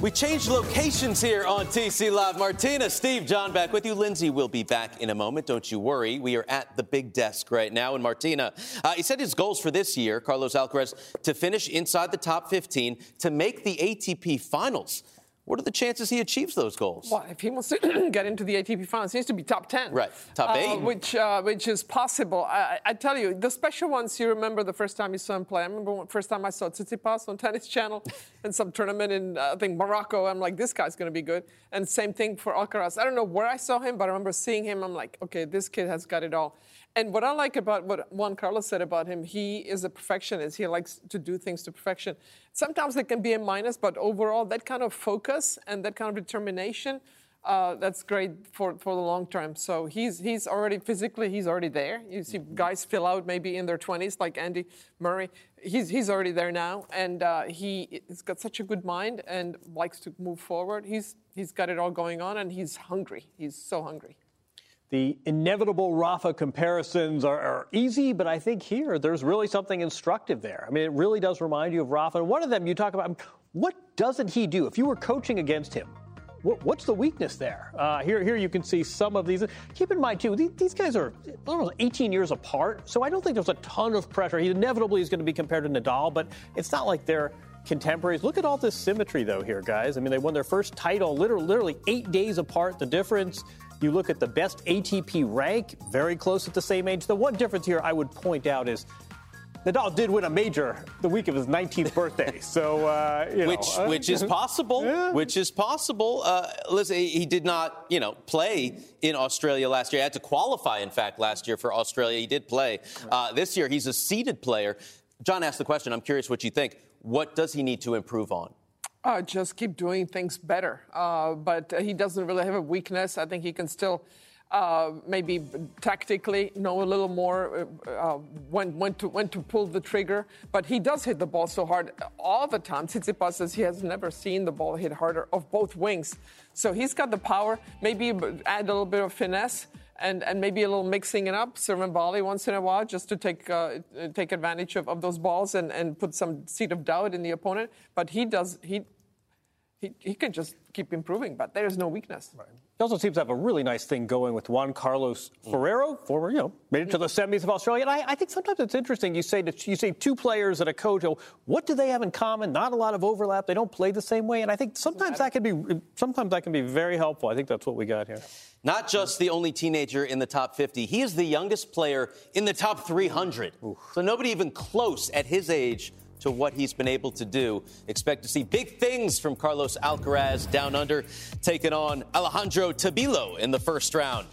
We changed locations here on TC Live. Martina, Steve, Jon back with you. Lindsay will be back in a moment. Don't you worry. We are at the big desk right now. And Martina, uh, he said his goals for this year, Carlos Alcaraz, to finish inside the top 15 to make the ATP finals. What are the chances he achieves those goals? Well, if he wants to get into the ATP finals, he needs to be top 10. Right, top eight. Uh, which, uh, which is possible. I, I, tell you, the special ones, you remember the first time you saw him play. I remember the first time I saw Tsitsipas on Tennis Channel in some tournament in, uh, I think, Morocco. I'm like, this guy's going to be good. And same thing for Alcaraz. I don't know where I saw him, but I remember seeing him. I'm like, okay, this kid has got it all. And what I like about what Juan Carlos said about him, he is a perfectionist. He likes to do things to perfection. Sometimes it can be a minus, but overall, that kind of focus and that kind of determination, uh, that's great for, for the long term. So he's he's already physically he's already there. You see Mm-hmm. guys fill out maybe in their 20s like Andy Murray. He's he's already there now, and uh, he has got such a good mind and likes to move forward. He's he's got it all going on, and he's hungry. He's so hungry. The inevitable Rafa comparisons are, are, easy, but I think here there's really something instructive there. I mean, it really does remind you of Rafa. And one of them you talk about, what doesn't he do? If you were coaching against him, what, what's the weakness there? Uh, here, here you can see some of these. Keep in mind too, these, these guys are almost 18 years apart, so I don't think there's a ton of pressure. He inevitably is going to be compared to Nadal, but it's not like they're contemporaries. Look at all this symmetry, though, here, guys. I mean, they won their first title literally, literally eight days apart. The difference. You look at the best ATP rank, very close at the same age. The one difference here I would point out is Nadal did win a major the week of his 19th birthday, so uh, you know, which uh, which is possible. Yeah. Which is possible. Uh, listen, he did not, you know, play in Australia last year. He had to qualify, in fact, last year for Australia. He did play. Uh, this year, he's a seeded player. Jon asked the question. I'm curious what you think. What does he need to improve on? Uh, just keep doing things better. Uh, but he doesn't really have a weakness. I think he can still uh, maybe tactically know a little more uh, when, when, to, when to pull the trigger. But he does hit the ball so hard all the time. Tsitsipas says he has never seen the ball hit harder of both wings. So he's got the power. Maybe add a little bit of finesse and, and maybe a little mixing it up, serving volley once in a while, just to take uh, take advantage of, of those balls and, and put some seed of doubt in the opponent. But he does he he, he can just keep improving, but there is no weakness. Right. He also seems to have a really nice thing going with Juan Carlos Ferrero, former, you know, made it to the semis of Australia. And I, I think sometimes it's interesting. You say that you say two players and a coach. oh, What do they have in common? Not a lot of overlap. They don't play the same way. And I think sometimes that can be sometimes that can be very helpful. I think that's what we got here. Not just the only teenager in the top 50. He is the youngest player in the top 300. So nobody even close at his age to what he's been able to do. Expect to see big things from Carlos Alcaraz down under, taking on Alejandro Tabilo in the first round.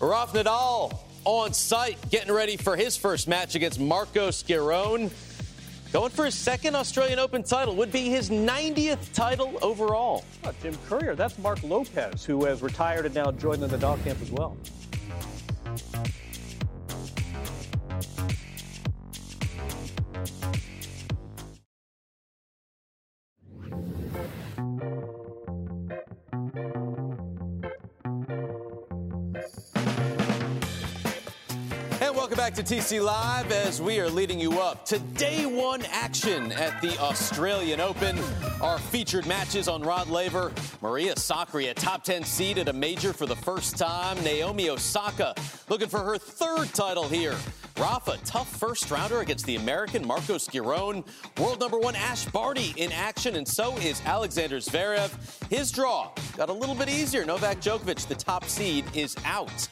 Rafa Nadal on site, getting ready for his first match against Marcos Giron. Going for his second Australian Open title, would be his 90th title overall. Oh, Jim Courier, that's Marc Lopez, who has retired and now joined the Nadal camp as well. To TC Live as we are leading you up to day one action at the Australian Open. Our featured matches on Rod Laver. Maria Sakkari, a top 10 seed at a major for the first time. Naomi Osaka looking for her third title here. Rafa, tough first rounder against the American Marcos Giron. World number one Ash Barty in action, and so is Alexander Zverev. His draw got a little bit easier. Novak Djokovic, the top seed, is out.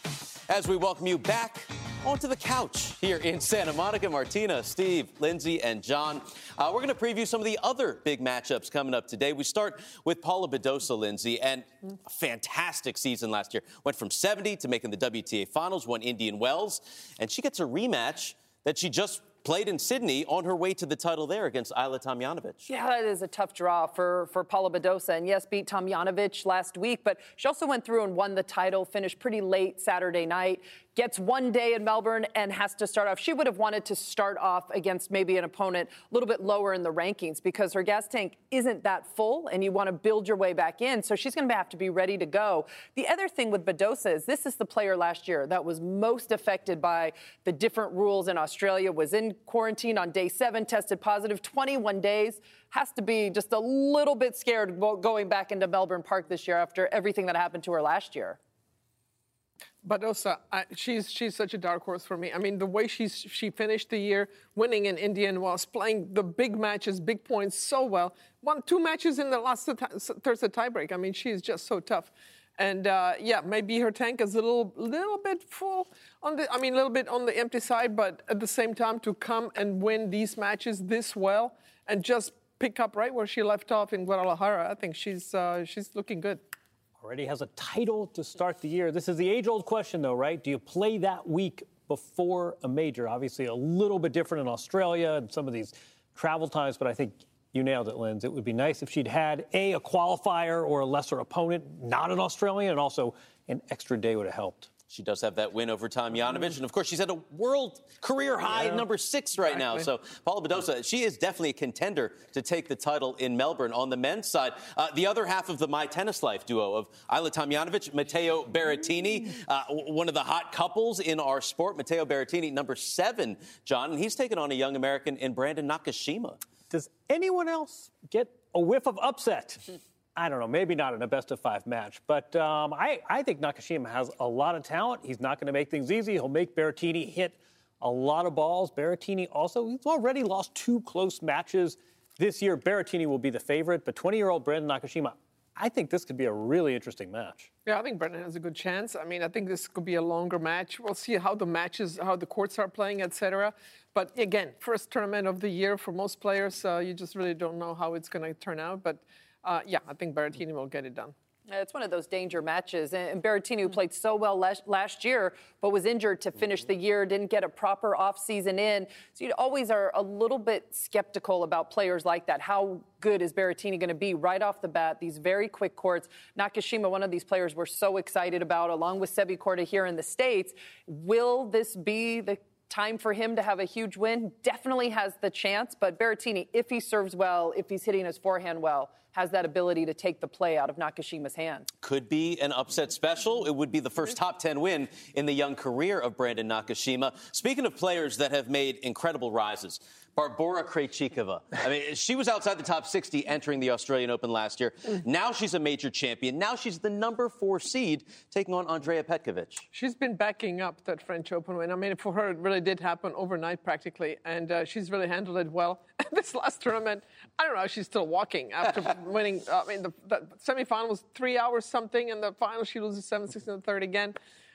As we welcome you back onto the couch here in Santa Monica. Martina, Steve, Lindsay, and Jon. Uh, we're going to preview some of the other big matchups coming up today. We start with Paula Badosa, Lindsay, and a fantastic season last year. Went from 70 to making the WTA Finals, won Indian Wells, and she gets a rematch that she just played in Sydney on her way to the title there against Ajla Tomljanovic. Yeah, that is a tough draw for, for Paula Badosa. And yes, beat Tomljanovic last week, but she also went through and won the title, finished pretty late Saturday night. Gets one day in Melbourne and has to start off. She would have wanted to start off against maybe an opponent a little bit lower in the rankings because her gas tank isn't that full and you want to build your way back in. So she's going to have to be ready to go. The other thing with Badosa is this is the player last year that was most affected by the different rules in Australia, was in quarantine on day seven, tested positive 21 days. Has to be just a little bit scared going back into Melbourne Park this year after everything that happened to her last year. Badosa, uh, she's she's such a dark horse for me. I mean, the way she's she finished the year winning in Indian Wells, playing the big matches, big points so well. Won two matches in the last Thursday tiebreak. I mean, she's just so tough. And uh, yeah, maybe her tank is a little little bit full on the. I mean, a little bit on the empty side, but at the same time, to come and win these matches this well and just pick up right where she left off in Guadalajara, I think she's uh, she's looking good already has a title to start the year. This is the age old question, though, right? Do you play that week before a major? Obviously, a little bit different in Australia and some of these travel times, but I think you nailed it, Linz. It would be nice if she'd had A, a qualifier or a lesser opponent, not an Australian, and also an extra day would have helped. She does have that win over Tomljanovic. And of course, she's at a world career high yeah. number six right exactly. now. So Paula Badosa, she is definitely a contender to take the title in Melbourne on the men's side. Uh, the other half of the My Tennis Life duo of Ajla Tomljanovic, Matteo Berrettini, uh, one of the hot couples in our sport. Matteo Berrettini, number seven, Jon, and he's taken on a young American in Brandon Nakashima. Does anyone else get a whiff of upset? I don't know, maybe not in a best of five match, but um, I, I think Nakashima has a lot of talent. He's not going to make things easy. He'll make Berrettini hit a lot of balls. Berrettini also, he's already lost two close matches this year. Berrettini will be the favorite, but 20 year old Brandon Nakashima, I think this could be a really interesting match. Yeah, I think Brandon has a good chance. I mean, I think this could be a longer match. We'll see how the matches, how the courts are playing, etc. But again, first tournament of the year for most players, uh, you just really don't know how it's going to turn out. But uh, yeah, I think Berrettini will get it done. It's one of those danger matches. And Berrettini, who played so well last year, but was injured to finish the year, didn't get a proper offseason in. So you always are a little bit skeptical about players like that. How good is Berrettini going to be right off the bat? These very quick courts. Nakashima, one of these players we're so excited about, along with Sebi Korda here in the States. Will this be the time for him to have a huge win? Definitely has the chance, but Berrettini, if he serves well, if he's hitting his forehand well, has that ability to take the play out of Nakashima's hand. Could be an upset special. It would be the first top 10 win in the young career of Brandon Nakashima. Speaking of players that have made incredible rises, Barbora Krejcikova. I mean, she was outside the top 60 entering the Australian Open last year. Now she's a major champion. Now she's the number four seed taking on Andrea Petkovic. She's been backing up that French Open win. I mean, for her, it really did happen overnight practically, and uh, she's really handled it well. this last tournament, I don't know, she's still walking after winning. Uh, I mean, the, the semifinal was three hours something, and the final she loses 7 6 in the third again.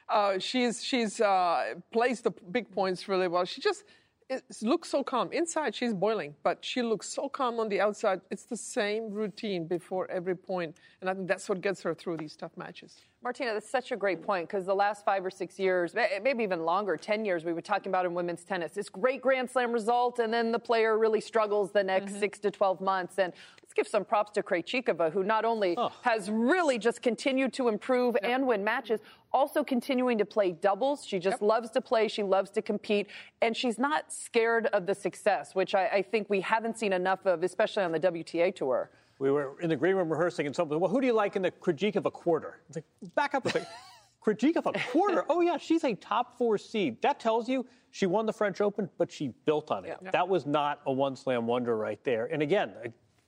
Uh, she's she's uh, placed the big points really well. She just it looks so calm. Inside, she's boiling, but she looks so calm on the outside. It's the same routine before every point, and I think that's what gets her through these tough matches. Martina, that's such a great point because the last five or six years, maybe even longer, 10 years, we were talking about in women's tennis, this great Grand Slam result, and then the player really struggles the next mm-hmm. six to 12 months. And let's give some props to Krejcikova, who not only oh. has really just continued to improve yep. and win matches, also continuing to play doubles. She just yep. loves to play. She loves to compete. And she's not scared of the success, which I, I think we haven't seen enough of, especially on the WTA tour we were in the green room rehearsing, and something. Well, who do you like in the Krejcikova quarter? It's like back up a bit. Krejcikova quarter. Oh yeah, she's a top four seed. That tells you she won the French Open, but she built on it. Yeah. That was not a one slam wonder right there. And again,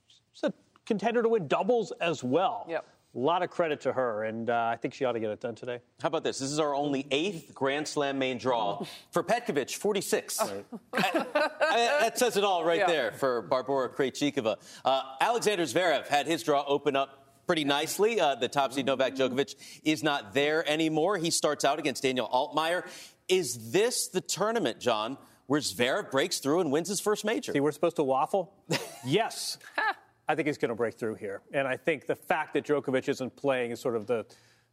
she's a contender to win doubles as well. Yep. A lot of credit to her, and uh, I think she ought to get it done today. How about this? This is our only eighth Grand Slam main draw for Petkovic, 46. Right. I, I, that says it all right yeah. there for Barbora Krejcikova. Uh, Alexander Zverev had his draw open up pretty nicely. Uh, the top seed Novak Djokovic is not there anymore. He starts out against Daniel Altmaier. Is this the tournament, Jon, where Zverev breaks through and wins his first major? See, we're supposed to waffle? yes. I think he's going to break through here. And I think the fact that Djokovic isn't playing is sort of the,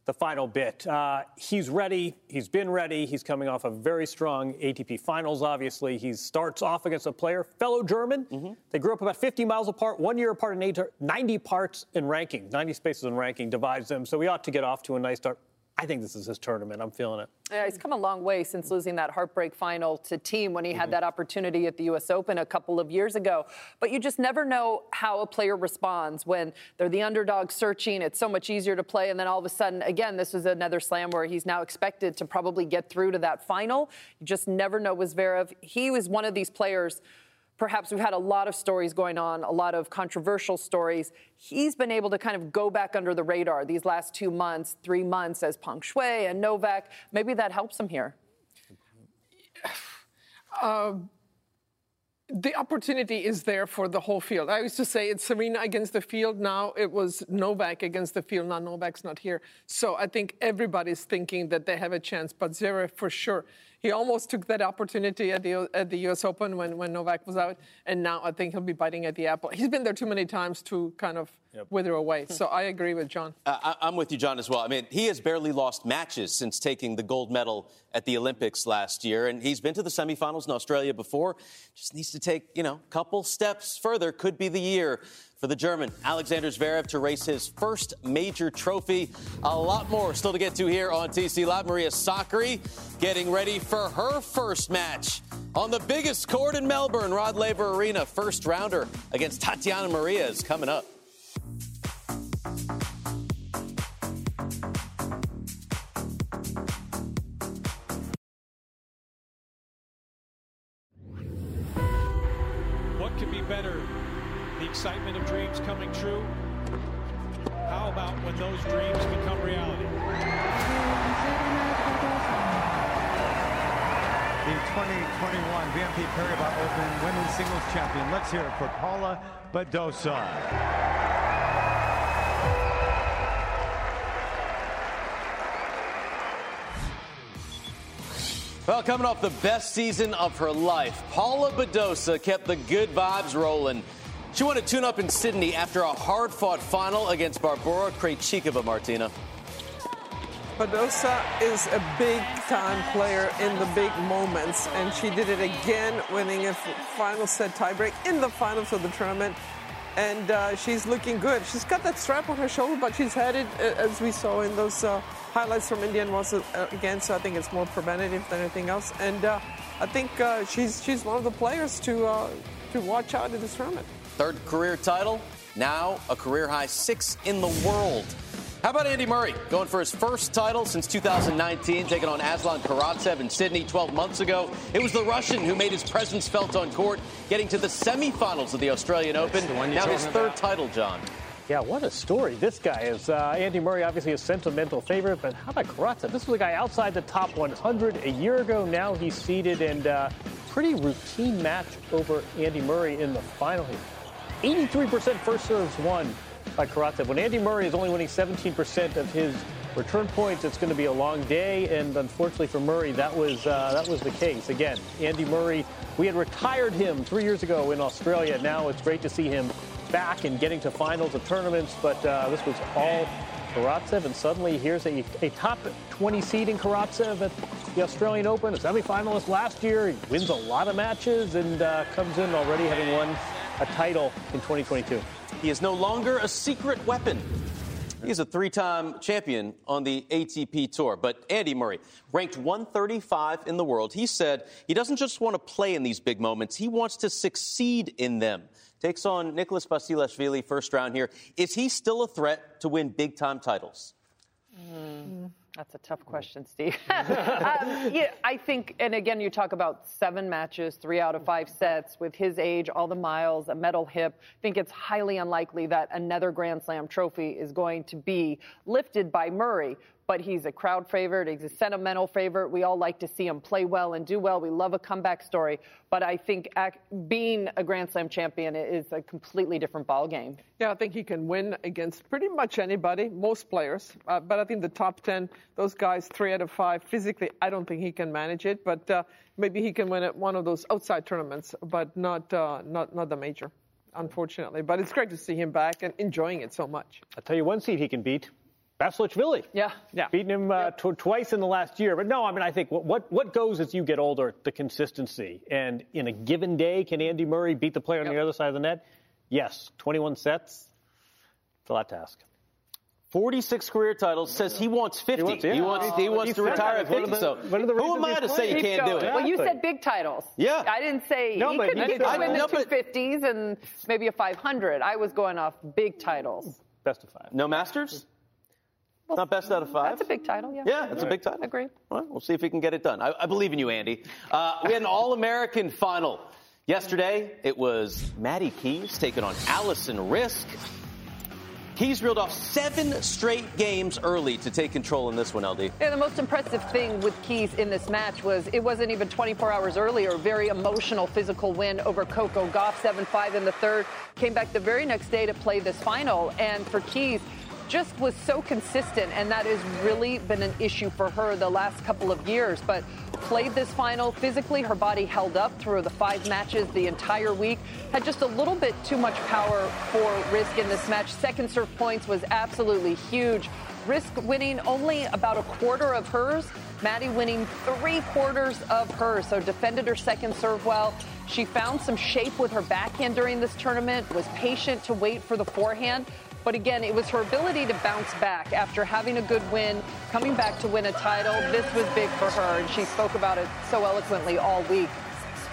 the final bit. Uh, he's ready. He's been ready. He's coming off a very strong ATP finals, obviously. He starts off against a player, fellow German. Mm-hmm. They grew up about 50 miles apart, one year apart in 90 parts in ranking. 90 spaces in ranking divides them. So we ought to get off to a nice start. I think this is his tournament. I'm feeling it. Yeah, he's come a long way since losing that heartbreak final to Thiem when he had mm-hmm. that opportunity at the U.S. Open a couple of years ago. But you just never know how a player responds when they're the underdog searching. It's so much easier to play, and then all of a sudden, again, this is another slam where he's now expected to probably get through to that final. You just never know with Zverev. He was one of these players perhaps we've had a lot of stories going on, a lot of controversial stories. He's been able to kind of go back under the radar these last two months, three months as Peng Shuai and Novak. Maybe that helps him here. Uh, the opportunity is there for the whole field. I used to say it's Serena against the field. Now it was Novak against the field. Now Novak's not here. So I think everybody's thinking that they have a chance, but Zverev for sure he almost took that opportunity at the at the U.S. Open when, when Novak was out, and now I think he'll be biting at the apple. He's been there too many times to kind of yep. wither away. So I agree with Jon. Uh, I, am with you, Jon, as well. I mean, he has barely lost matches since taking the gold medal at the Olympics last year, and he's been to the semifinals in Australia before. Just needs to take you know a couple steps further. Could be the year for the German Alexander Zverev to race his first major trophy. A lot more still to get to here on TC Live. Maria Sakkari getting ready for her first match on the biggest court in Melbourne, Rod Laver Arena. First rounder against Tatiana Maria is coming up. Those dreams become reality? The 2021 BNP Paribas Open Women's Singles Champion. Let's hear it for Paula Badosa. Well, coming off the best season of her life, Paula Badosa kept the good vibes rolling she won a tune up in Sydney after a hard fought final against Barbora Krejcikova, Martina. Badosa is a big time player in the big moments, and she did it again, winning a final set tiebreak in the finals of the tournament. And uh, she's looking good. She's got that strap on her shoulder, but she's had it, as we saw in those uh, highlights from Indian Wells uh, again. So I think it's more preventative than anything else. And uh, I think uh, she's she's one of the players to uh, to watch out in this tournament. Third career title, now a career high six in the world. How about Andy Murray going for his first title since 2019, taking on Aslan Karatsev in Sydney 12 months ago? It was the Russian who made his presence felt on court, getting to the semifinals of the Australian Open. Now his third about. title, Jon. Yeah, what a story this guy is. Uh, Andy Murray, obviously a sentimental favorite, but how about Karatsev? This was a guy outside the top 100 a year ago. Now he's seeded and uh, pretty routine match over Andy Murray in the final here. 83% first serves won by Karatsev. When Andy Murray is only winning 17% of his return points, it's going to be a long day. And unfortunately for Murray, that was uh, that was the case. Again, Andy Murray, we had retired him three years ago in Australia. Now it's great to see him back and getting to finals of tournaments. But uh, this was all Karatsev, and suddenly here's a, a top 20 seed in Karatsev at the Australian Open, a semifinalist last year. He wins a lot of matches and uh, comes in already having won a title in 2022. He is no longer a secret weapon. He's a three time champion on the ATP Tour. But Andy Murray, ranked 135 in the world, he said he doesn't just want to play in these big moments, he wants to succeed in them. Takes on Nicholas Basilashvili first round here. Is he still a threat to win big time titles? Mm. That's a tough question, Steve. um, yeah, I think, and again, you talk about seven matches, three out of five sets with his age, all the miles, a metal hip. I think it's highly unlikely that another Grand Slam trophy is going to be lifted by Murray but he's a crowd favorite. He's a sentimental favorite. We all like to see him play well and do well. We love a comeback story. But I think being a Grand Slam champion is a completely different ball game. Yeah, I think he can win against pretty much anybody, most players. Uh, but I think the top 10, those guys, three out of five, physically, I don't think he can manage it. But uh, maybe he can win at one of those outside tournaments, but not, uh, not, not the major unfortunately. But it's great to see him back and enjoying it so much. I'll tell you one seed he can beat. Basilashvili. Yeah. Yeah. Beating him uh, tw- twice in the last year. But no, I mean, I think what, what, what goes as you get older, the consistency. And in a given day, can Andy Murray beat the player on yep. the other side of the net? Yes. 21 sets. It's a lot to ask. 46 career titles, says he wants 50. He wants, yeah. he wants, he wants to retire at 50. So one who am I to say he can't do it? Well, you said big titles. Yeah. I didn't say No, he but could, he he did. could win the No, 250s and maybe a 500. I was going off big titles. Best of five. No Masters? Not best out of five? That's a big title, yeah. Yeah, that's a big title. Agreed. Well, we'll see if we can get it done. I, I believe in you, Andy. Uh, we had an All American final. Yesterday, it was Maddie Keys taking on Alison Riske. Keys reeled off seven straight games early to take control in this one, LD. Yeah, the most impressive thing with Keys in this match was it wasn't even 24 hours earlier. Very emotional, physical win over Coco Gauff, 7-5 in the third. Came back the very next day to play this final, and for Keys, just was so consistent, and that has really been an issue for her the last couple of years. But played this final physically, her body held up through the five matches the entire week. Had just a little bit too much power for Riske in this match. Second serve points was absolutely huge. Riske winning only about a quarter of hers. Maddie winning three quarters of hers. So defended her second serve well. She found some shape with her backhand during this tournament, was patient to wait for the forehand. But again, it was her ability to bounce back after having a good win, coming back to win a title. This was big for her, and she spoke about it so eloquently all week.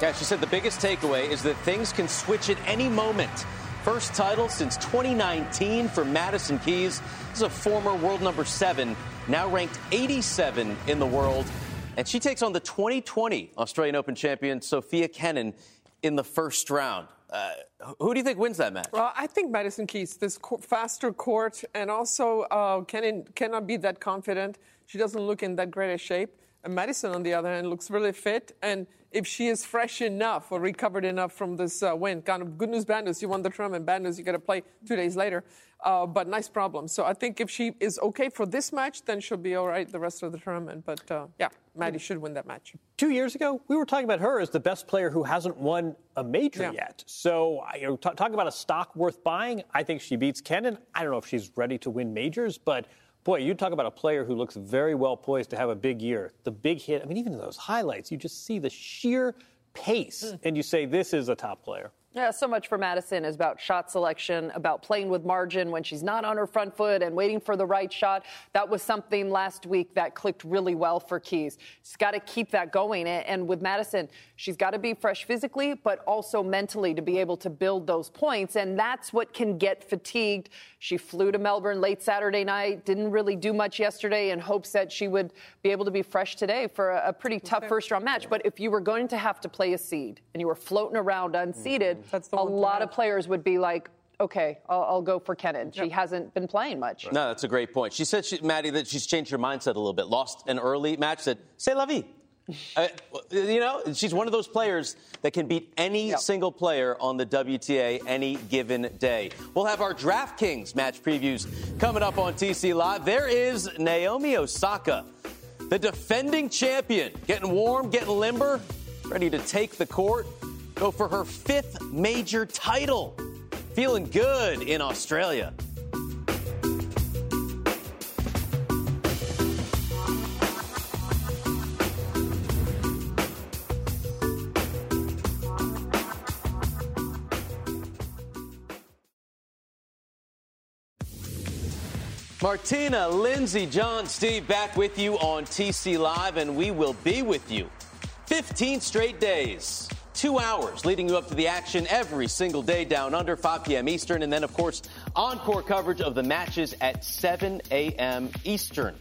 Yeah, she said the biggest takeaway is that things can switch at any moment. First title since 2019 for Madison Keys. This is a former world number seven, now ranked 87 in the world. And she takes on the 2020 Australian Open champion, Sofia Kenin, in the first round. Uh, who do you think wins that match? Well, I think Madison Keys, this co- faster court, and also uh, can, cannot be that confident. She doesn't look in that great a shape. And Madison, on the other hand, looks really fit. And if she is fresh enough or recovered enough from this uh, win, kind of good news, bad news, you won the tournament, bad news, you got to play two days later. Uh, but nice problem. So I think if she is okay for this match, then she'll be all right the rest of the tournament. But uh, yeah, Maddie should win that match. Two years ago, we were talking about her as the best player who hasn't won a major Yeah. yet. So, you know, t- talk about a stock worth buying. I think she beats Kenin. I don't know if she's ready to win majors, but boy, you talk about a player who looks very well poised to have a big year. The big hit. I mean, even in those highlights, you just see the sheer pace, and you say this is a top player. Yeah, so much for Madison is about shot selection, about playing with margin when she's not on her front foot and waiting for the right shot. That was something last week that clicked really well for Keys. She's got to keep that going. And and with Madison, she's got to be fresh physically, but also mentally to be able to build those points. And that's what can get fatigued. She flew to Melbourne late Saturday night, didn't really do much yesterday in hopes that she would be able to be fresh today for a, a pretty tough first round match. But if you were going to have to play a seed and you were floating around unseeded, mm-hmm. That's the a lot have. of players would be like, okay, I'll, I'll go for Kenin. She hasn't been playing much. No, that's a great point. She said, she, Maddie, that she's changed her mindset a little bit. Lost an early match, said, c'est la vie. Uh, you know, she's one of those players that can beat any single player on the WTA any given day. We'll have our DraftKings match previews coming up on TC Live. There is Naomi Osaka, the defending champion, getting warm, getting limber, ready to take the court, go for her fifth major title. Feeling good in Australia. Martina, Lindsay, Jon, Steve, back with you on TC Live, and we will be with you 15 straight days, two hours leading you up to the action every single day down under 5 p.m. Eastern, and then, of course, encore coverage of the matches at 7 a.m. Eastern.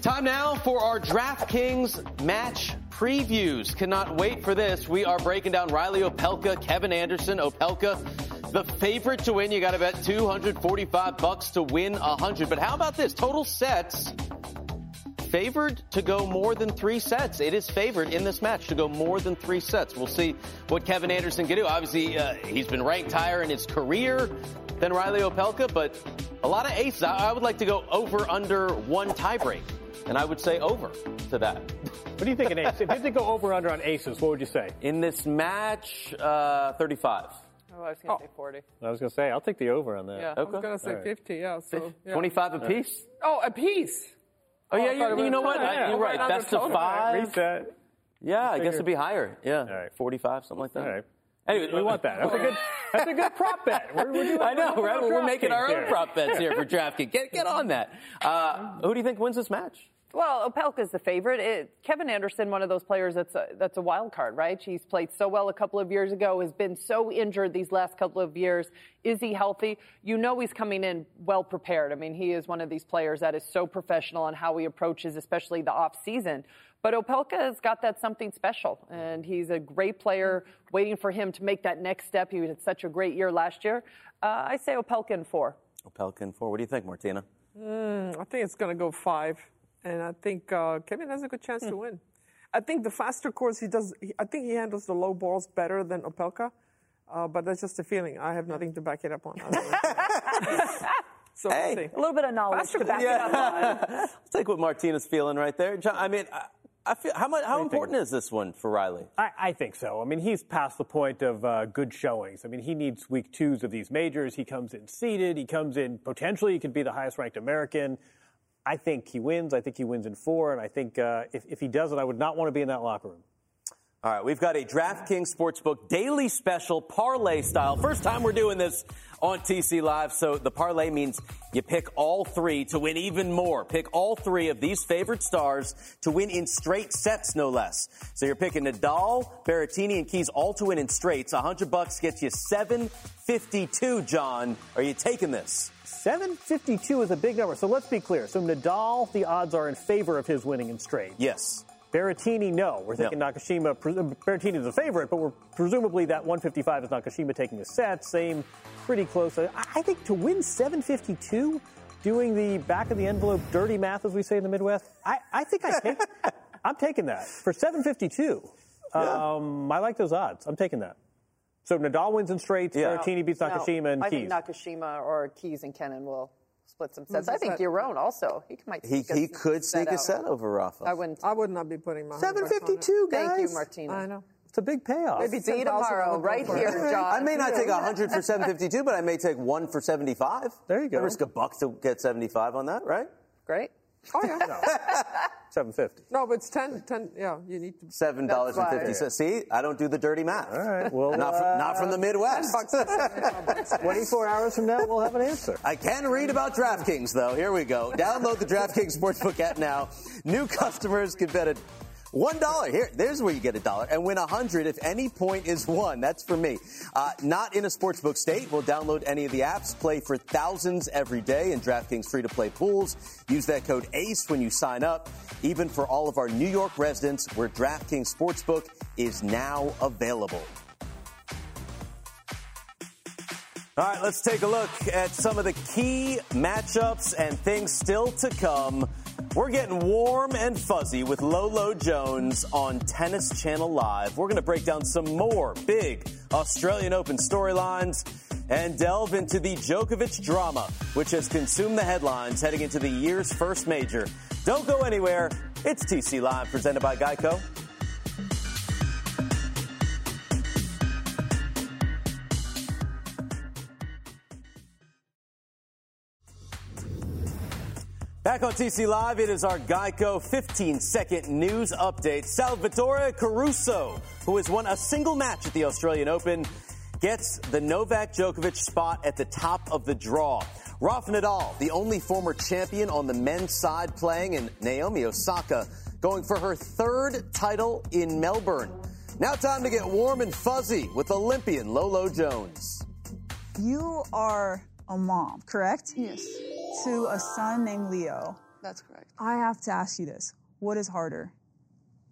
Time now for our DraftKings match previews. Cannot wait for this. We are breaking down Reilly Opelka, Kevin Anderson, Opelka. The favorite to win, you got to bet 245 bucks to win 100. But how about this? Total sets favored to go more than three sets. It is favored in this match to go more than three sets. We'll see what Kevin Anderson can do. Obviously, uh, he's been ranked higher in his career than Reilly Opelka, but a lot of aces. I, I would like to go over under one tiebreak, and I would say over to that. What do you think an ace? if you had to go over under on aces, what would you say? In this match, uh, 35. Oh, I was going to say 40. I was going to say, I'll take the over on that. Yeah, I was going to say All right. 50, yeah. So, yeah. 25 apiece? Oh, a piece. Oh, yeah, you, you know what? yeah, You're right. Best of five. Reset. Yeah, I guess it'd be higher. Yeah, right. 45, something like that. All right. Anyway, we want that. That's a good. That's a good prop bet. We're, we're doing, I know, we're right? We're making our own DraftKings prop bets here for DraftKings. Get get on that. Uh, who do you think wins this match? Well, Opelka's the favorite. It, Kevin Anderson, one of those players that's a, that's a wild card, right? He's played so well a couple of years ago, has been so injured these last couple of years. Is he healthy? You know he's coming in well prepared. I mean, he is one of these players that is so professional on how he approaches, especially the off season. But Opelka has got that something special, and he's a great player. Waiting for him to make that next step. He had such a great year last year. Uh, I say Opelka in four. Opelka in four. What do you think, Martina? Mm, I think it's going to go five, and I think uh, Kevin has a good chance to win. I think the faster course he does. He, I think he handles the low balls better than Opelka, uh, but that's just a feeling. I have nothing to back it up on. so Hey. we'll see. A little bit of knowledge to back it up on. I'll take what Martina's feeling right there. Jon, I mean, I, I feel how much how important is this one for Reilly? I, I think so. I mean, he's past the point of uh, good showings. I mean, he needs week twos of these majors. He comes in seeded. He comes in potentially. He could be the highest ranked American. I think he wins. I think he wins in four. And I think uh, if, if he doesn't, I would not want to be in that locker room. All right, we've got a DraftKings Sportsbook daily special parlay style. First time we're doing this on TC Live. So the parlay means you pick all three to win even more. Pick all three of these favorite stars to win in straight sets, no less. So you're picking Nadal, Berrettini, and Keys all to win in straights. A hundred bucks gets you seven fifty-two. Jon, are you taking this? 752 is a big number. So let's be clear. So Nadal, the odds are in favor of his winning in straight. Yes. Berrettini, no. We're thinking Nakashima. Pre- Berrettini is a favorite, but we're presumably that 155 is Nakashima taking a set. Same, pretty close. I, think to win 752, doing the back of the envelope dirty math, as we say in the Midwest, I, I think I take, I'm taking that for 752. Um, I like those odds. I'm taking that. So Nadal wins in straights. Berrettini beats No, Nakashima and I Keys. think Nakashima or Keys and Kenin will split some sets. Who's I think set? Yaron also. He might. He, sneak a he could sneak a set over Rafa. I wouldn't. I would not be putting my 752, guys. Thank you, Martina. I know. It's a big payoff. Maybe See you 10,000 I tomorrow, right for it. here, Jon. I may not take 100 for 752, but I may take one for 75. There you go. I risk a buck to get 75 on that, right? Great. Oh yeah. 750. no, but it's 10, 10 Yeah, you need to. Seven dollars and fifty See, I don't do the dirty math. All right. Well, not, from, not from the uh, Midwest. 24 hours from now, we'll have an answer. I can read about DraftKings though. Here we go. Download the DraftKings Sportsbook app now. New customers can bet a one dollar. Here, there's where you get a dollar and win a hundred if any point is won. That's for me. Uh, not in a sportsbook state. We'll download any of the apps, play for thousands every day in DraftKings free to play pools. Use that code ACE when you sign up. Even for all of our New York residents, where DraftKings Sportsbook is now available. All right, let's take a look at some of the key matchups and things still to come. We're getting warm and fuzzy with Lolo Jones on Tennis Channel Live. We're going to break down some more big Australian Open storylines and delve into the Djokovic drama, which has consumed the headlines heading into the year's first major. Don't go anywhere. It's TC Live presented by Geico. Back on TC Live, it is our Geico 15 second news update. Salvatore Caruso, who has won a single match at the Australian Open, gets the Novak Djokovic spot at the top of the draw. Rafa Nadal, the only former champion on the men's side playing, and Naomi Osaka going for her third title in Melbourne. Now time to get warm and fuzzy with Olympian Lolo Jones. You are a mom, correct? Yes. To a son named Leo. That's correct. I have to ask you this. What is harder?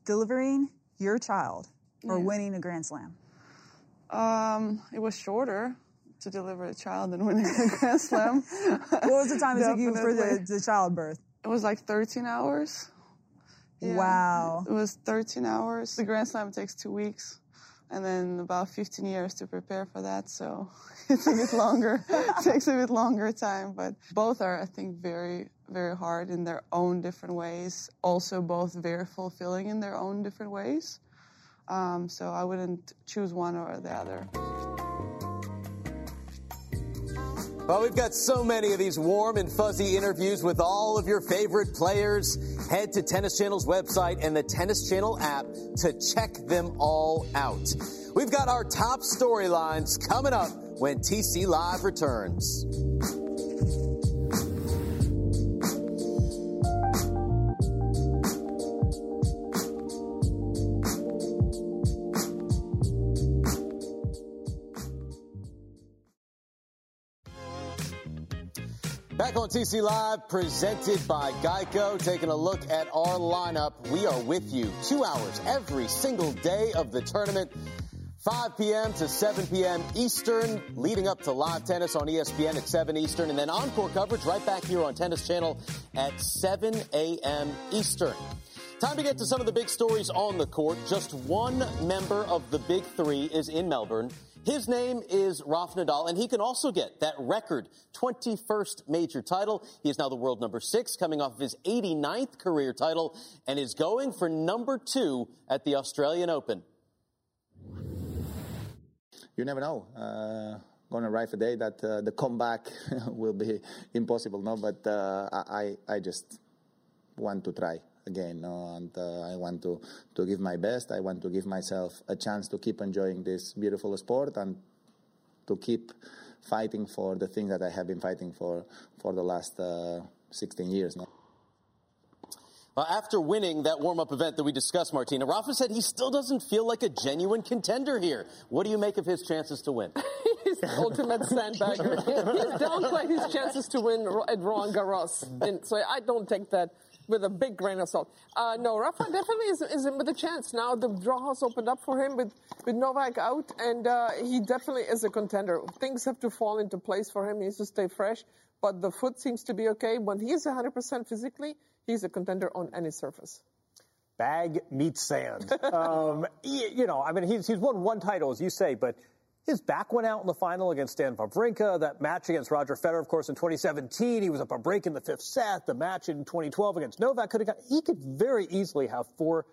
Delivering your child or Yeah. winning a Grand Slam? Um, it was shorter to deliver a child than winning a Grand Slam. What was the time it took you for the, the childbirth? It was like 13 hours. Yeah. Wow. It was 13 hours. The Grand Slam takes two weeks, and then about 15 years to prepare for that. So it's a bit longer. it takes a bit longer time, but both are, I think, very, very hard in their own different ways. Also, both very fulfilling in their own different ways. Um, so I wouldn't choose one or the other. Well, we've got so many of these warm and fuzzy interviews with all of your favorite players. Head to Tennis Channel's website and the Tennis Channel app to check them all out. We've got our top storylines coming up when TC Live returns. TC Live, presented by Geico, taking a look at our lineup. We are with you two hours every single day of the tournament. 5 p.m. to 7 p.m. Eastern, leading up to live tennis on ESPN at 7 Eastern, and then encore coverage right back here on Tennis Channel at 7 a.m. Eastern. Time to get to some of the big stories on the court. Just one member of the big three is in Melbourne. His name is Rafa Nadal, and he can also get that record 21st major title. He is now the world number six, coming off of his 89th career title, and is going for number two at the Australian Open. You never know. Uh, going to arrive a day that uh, the comeback will be impossible, no? But uh, I, I just want to try again, no? and uh, I want to, to give my best. I want to give myself a chance to keep enjoying this beautiful sport and to keep fighting for the thing that I have been fighting for for the last uh, 16 years now. Uh, after winning that warm-up event that we discussed, Martina, Rafa said he still doesn't feel like a genuine contender here. What do you make of his chances to win? He's the ultimate sandbagger. He's downplayed his chances to win at Roland Garros, and so I don't take that with a big grain of salt. Uh, no, Rafa definitely is, is in with a chance. Now the draw has opened up for him with, with Novak out, and uh, he definitely is a contender. Things have to fall into place for him. He needs to stay fresh, but the foot seems to be okay. When he he's 100% physically, he's a contender on any surface. Bag meets sand. um, you know, I mean, he's, he's won one title, as you say, but his back went out in the final against Stan Wawrinka. That match against Roger Federer, of course, in 2017, he was up a break in the fifth set. The match in 2012 against Novak could have got, he could very easily have four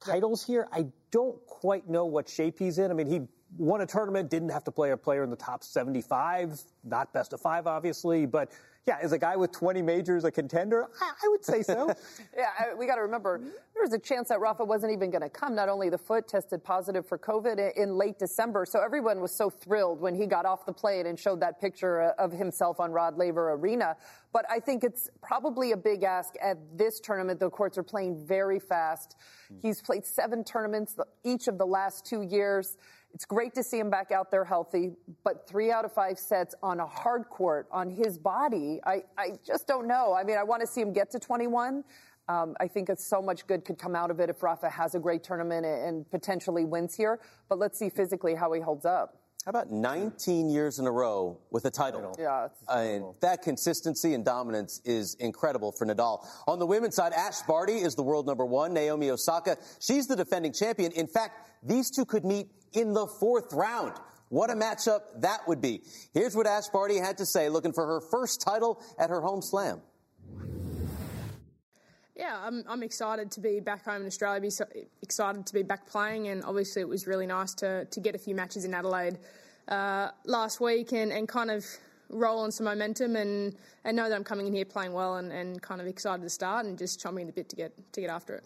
titles here. I don't quite know what shape he's in. I mean, he won a tournament, didn't have to play a player in the top 75, not best of five, obviously, but yeah, is a guy with 20 majors a contender? I, I would say so. yeah, I, we got to remember there was a chance that Rafa wasn't even going to come. Not only the foot tested positive for COVID in late December, so everyone was so thrilled when he got off the plane and showed that picture uh, of himself on Rod Laver Arena. But I think it's probably a big ask at this tournament. The courts are playing very fast. He's played seven tournaments each of the last two years. It's great to see him back out there healthy, but three out of five sets on a hard court on his body, I, I just don't know. I mean, I want to see him get to 21. Um, I think so much good could come out of it if Rafa has a great tournament and potentially wins here. But let's see physically how he holds up. How about 19 years in a row with a title? Yeah. Uh, and that consistency and dominance is incredible for Nadal. On the women's side, Ash Barty is the world number one. Naomi Osaka, she's the defending champion. In fact, these two could meet in the fourth round. What a matchup that would be. Here's what Ash Barty had to say looking for her first title at her home slam. Yeah, I'm, I'm excited to be back home in Australia, be so excited to be back playing, and obviously it was really nice to, to get a few matches in Adelaide uh, last week and, and kind of roll on some momentum and, and know that I'm coming in here playing well and, and kind of excited to start and just chomping a bit to get to get after it.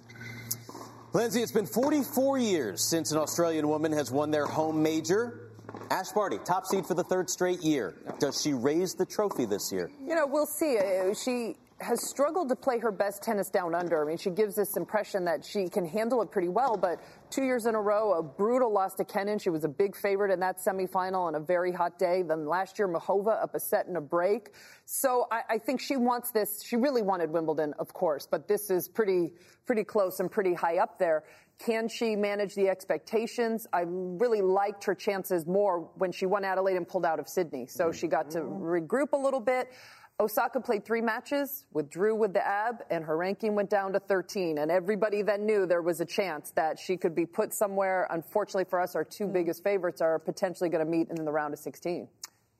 Lindsay, it's been 44 years since an Australian woman has won their home major. Ash Barty, top seed for the third straight year. Does she raise the trophy this year? You know, we'll see. Uh, She has struggled to play her best tennis down under. I mean, she gives this impression that she can handle it pretty well, but two years in a row, a brutal loss to Kenin. She was a big favorite in that semifinal on a very hot day. Then last year, Muchova up a set and a break. So I, I think she wants this. She really wanted Wimbledon, of course, but this is pretty, pretty close and pretty high up there. Can she manage the expectations? I really liked her chances more when she won Adelaide and pulled out of Sydney. So she got to regroup a little bit. Osaka played three matches, withdrew with the ab, and her ranking went down to 13. And everybody then knew there was a chance that she could be put somewhere. Unfortunately for us, our two hmm. biggest favorites are potentially going to meet in the round of 16.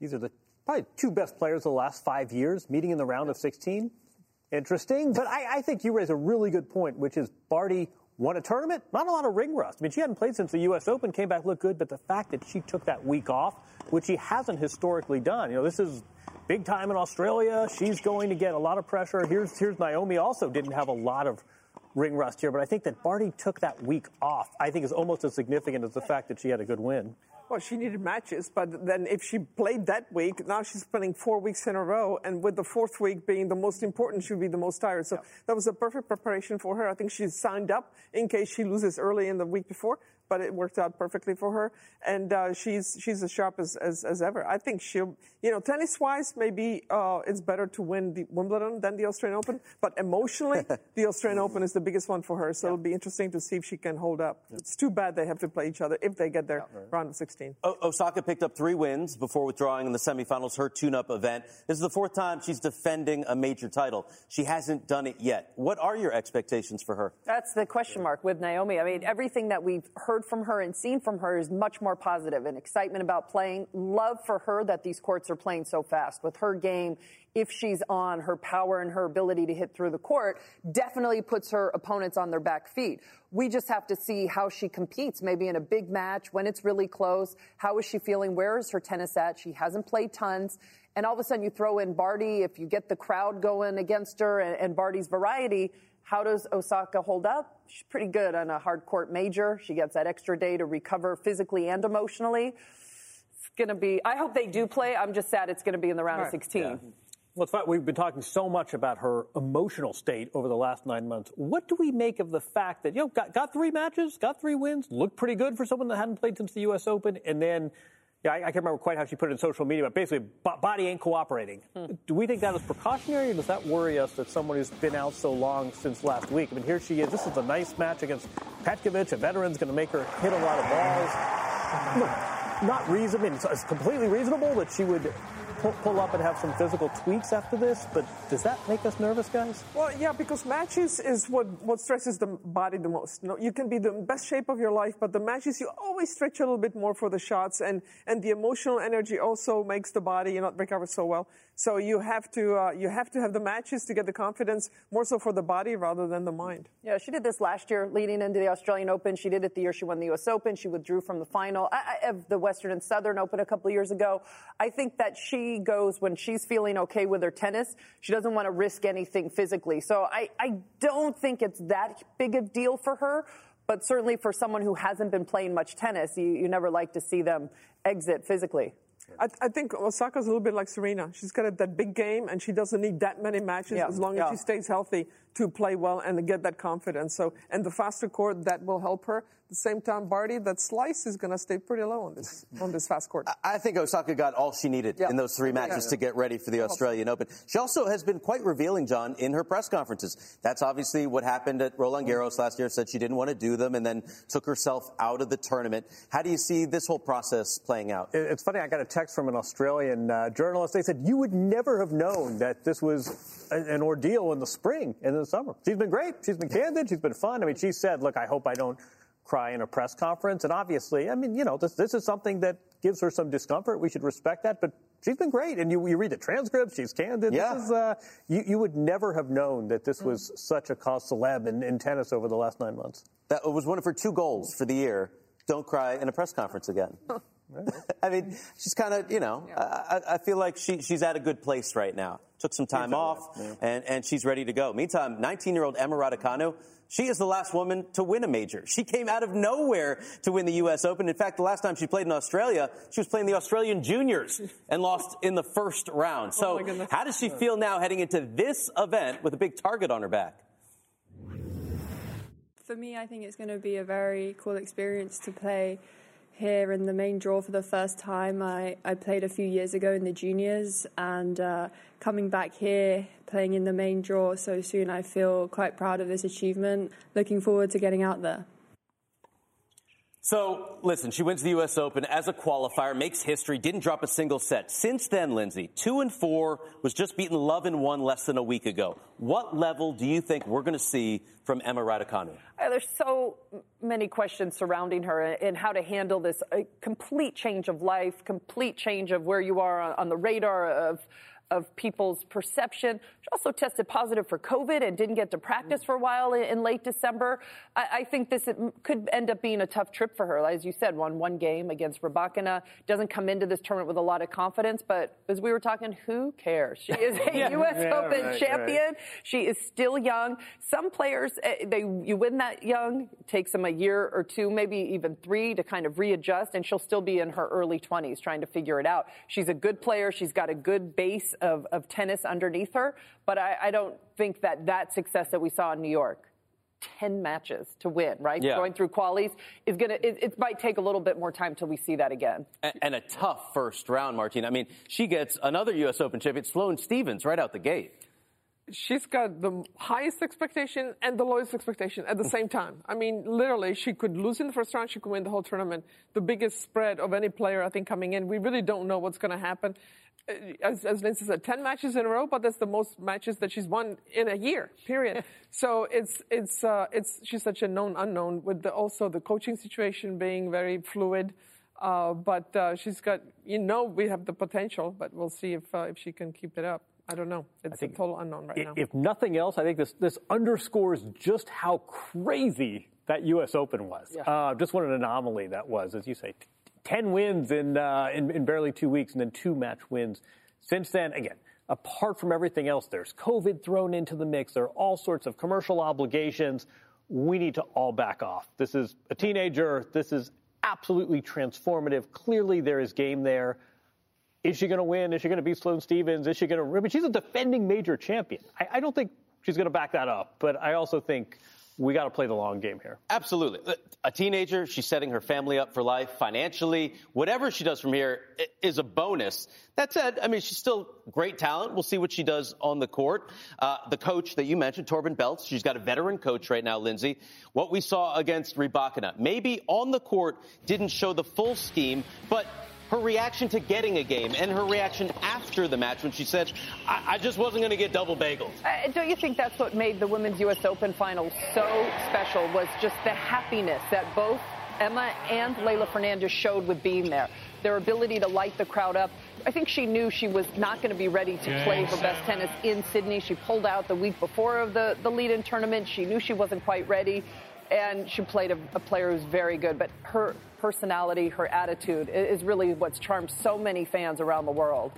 These are the probably two best players of the last five years meeting in the round of 16. interesting. But I, I think you raise a really good point, which is Barty won a tournament, not a lot of ring rust. I mean, she hadn't played since the U.S. Open, came back, looked good, but the fact that she took that week off, which she hasn't historically done, you know, this is big time in Australia. She's going to get a lot of pressure. Here's here's Naomi also didn't have a lot of ring rust here, but I think that Barty took that week off. I think is almost as significant as the fact that she had a good win. Well, she needed matches, but then if she played that week, now she's playing four weeks in a row, and with the fourth week being the most important, she'll be the most tired. So yeah. that was a perfect preparation for her. I think she's signed up in case she loses early in the week before but it worked out perfectly for her. And uh, she's she's as sharp as, as, as, ever. I think she'll, you know, tennis wise, maybe uh, it's better to win the Wimbledon than the Australian Open. But emotionally, the Australian Open is the biggest one for her. So yeah. it'll be interesting to see if she can hold up. Yeah. It's too bad they have to play each other if they get their yeah, round of 16. O- Osaka picked up three wins before withdrawing in the semifinals, her tune-up event. This is the fourth time she's defending a major title. She hasn't done it yet. What are your expectations for her? That's the question mark with Naomi. I mean, everything that we've heard heard from her and seen from her is much more positive and excitement about playing. Love for her that these courts are playing so fast. With her game, if she's on, her power and her ability to hit through the court definitely puts her opponents on their back feet. We just have to see how she competes, maybe in a big match, when it's really close. How is she feeling? Where is her tennis at? She hasn't played tons. And all of a sudden you throw in Barty, if you get the crowd going against her and, and Barty's variety, how does Osaka hold up? She's pretty good on a hard court major. She gets that extra day to recover physically and emotionally. It's going to be, I hope they do play. I'm just sad it's going to be in the round right. of 16. Yeah. Well, we've been talking so much about her emotional state over the last nine months. What do we make of the fact that, you know, got, got three matches, got three wins, looked pretty good for someone that hadn't played since the U.S. Open, and then yeah, I, I, can't remember quite how she put it in social media, but basically, b- body ain't cooperating. Hmm. Do we think that is precautionary, or does that worry us that someone who's been out so long since last week? I mean, here she is. This is a nice match against Petkovic. A veteran's going to make her hit a lot of balls. Look, not reasonable. I mean, it's completely reasonable that she would pull, up and have some physical tweaks after this, but does that make us nervous, guys? Well, yeah, because matches is what, what stresses the body the most. You, know, you can be the best shape of your life, but the matches, you always stretch a little bit more for the shots, and, and the emotional energy also makes the body you not recover so well. So you have to uh, you have to have the matches to get the confidence more so for the body rather than the mind. Yeah, she did this last year leading into the Australian Open. She did it the year she won the U.S. Open. She withdrew from the final of the Western and Southern Open a couple of years ago. I think that she goes when she's feeling okay with her tennis. She doesn't want to risk anything physically. So I, I don't think it's that big a deal for her. But certainly for someone who hasn't been playing much tennis, you, you never like to see them exit physically. I, I, think Osaka's a little bit like Serena. She's got a, that big game, and she doesn't need that many matches yeah. as long yeah. as she stays healthy to play well and get that confidence. So, and the faster court that will help her. At the same time, Barty, that slice is going to stay pretty low on this on this fast court. I think Osaka got all she needed yeah. in those three matches yeah. to get ready for the Australian Open. She also has been quite revealing, Jon, in her press conferences. That's obviously what happened at Roland Garros last year. Said she didn't want to do them, and then took herself out of the tournament. How do you see this whole process playing out? It's funny. I got a text from an Australian uh, journalist. They said you would never have known that this was an ordeal in the spring and in the summer. She's been great. She's been candid. She's been fun. I mean, she said, look, I hope I don't cry in a press conference. And obviously, I mean, you know, this, this is something that gives her some discomfort. We should respect that. But she's been great. And you, you read the transcripts. She's candid. Yeah. This is, uh, you, you would never have known that this was such a cause celeb in, in tennis over the last nine months. That was one of her two goals for the year. Don't cry in a press conference again. I mean, she's kind of, you know, yeah. I, I, feel like she, she's at a good place right now. Took some time off, yeah. and, and she's ready to go. Meantime, 19 year old Emma Raducanu, she is the last woman to win a major. She came out of nowhere to win the U.S. Open. In fact, the last time she played in Australia, she was playing the Australian Juniors and lost in the first round. Oh so, oh how does she feel now heading into this event with a big target on her back? For me, I think it's going to be a very cool experience to play here in the main draw for the first time. I, I played a few years ago in the juniors, and uh, coming back here, playing in the main draw so soon, I feel quite proud of this achievement. Looking forward to getting out there. So, listen, she wins the U.S. Open as a qualifier, makes history, didn't drop a single set. Since then, Lindsay, two and four, was just beaten love in one less than a week ago. What level do you think we're going to see from Emma Raducanu? Uh, there's so many questions surrounding her and how to handle this a complete change of life, complete change of where you are on the radar of of people's perception. She also tested positive for COVID and didn't get to practice for a while in, in late December. I, I, think this could end up being a tough trip for her. As you said, won one game against Rybakina. Doesn't come into this tournament with a lot of confidence, but as we were talking, who cares? She is a yeah, U.S. Yeah, Open right, champion. Right. She is still young. Some players, eh, they you win that young, takes them a year or two, maybe even three to kind of readjust, and she'll still be in her early 20s trying to figure it out. She's a good player. She's got a good base of, of tennis underneath her, but I, I don't think that that success that we saw in New York 10 matches to win, right? Yeah. Going through qualies is going to, it, it, might take a little bit more time till we see that again. And, and, a tough first round, Martina. I mean, she gets another U.S. Open champion, Sloane Stevens, right out the gate she's got the highest expectation and the lowest expectation at the same time. I mean, literally, she could lose in the first round, she could win the whole tournament. The biggest spread of any player, I think, coming in. We really don't know what's going to happen. Uh, as, as Lindsay said, 10 matches in a row, but that's the most matches that she's won in a year, period. so it's, it's, uh, it's, she's such a known unknown with the, also the coaching situation being very fluid. Uh, but uh, she's got, you know, we have the potential, but we'll see if, uh, if she can keep it up. I don't know. It's a total unknown right if, now. If nothing else, I think this this underscores just how crazy that U.S. Open was. Yeah. Uh, just what an anomaly that was, as you say. T- Ten wins in, uh, in in barely two weeks, and then two match wins since then. Again, apart from everything else, there's COVID thrown into the mix. There are all sorts of commercial obligations. We need to all back off. This is a teenager. This is absolutely transformative. Clearly, there is game there. Is she going to win? Is she going to beat Sloane Stevens? Is she going to? I mean, she's a defending major champion. I, I don't think she's going to back that up, but I also think we got to play the long game here. Absolutely. A teenager, she's setting her family up for life financially. Whatever she does from here is a bonus. That said, I mean, she's still great talent. We'll see what she does on the court. Uh, the coach that you mentioned, Torben Beltz, she's got a veteran coach right now, Lindsay. What we saw against Rybakina, maybe on the court didn't show the full scheme, but her reaction to getting a game and her reaction after the match when she said, I, I just wasn't going to get double bagels. Uh, don't you think that's what made the Women's U.S. Open final so special was just the happiness that both Emma and Leylah Fernandez showed with being there. Their ability to light the crowd up. I think she knew she was not going to be ready to play her best tennis in Sydney. She pulled out the week before of the, the lead-in tournament. She knew she wasn't quite ready and she played a, a, player who's very good. But her personality, her attitude is really what's charmed so many fans around the world.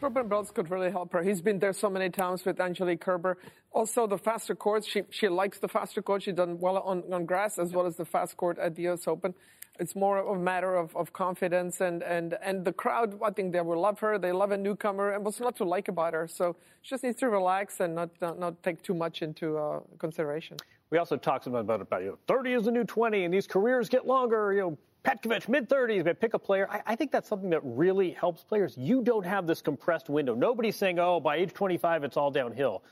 Torben Beltz could really help her. He's been there so many times with Angelique Kerber. Also, the faster courts. She she likes the faster courts. She's done well on, on grass as well as the fast court at the US Open. It's more of a matter of, of confidence and, and, and the crowd, I think they will love her. They love a newcomer and what's not to like about her. So she just needs to relax and not, not, not take too much into uh, consideration. We also talked about, about you know, 30 is the new 20 and these careers get longer. You know, Petkovic, mid 30s, but pick a player. I, I, think that's something that really helps players. You don't have this compressed window. Nobody's saying, oh, by age 25, it's all downhill.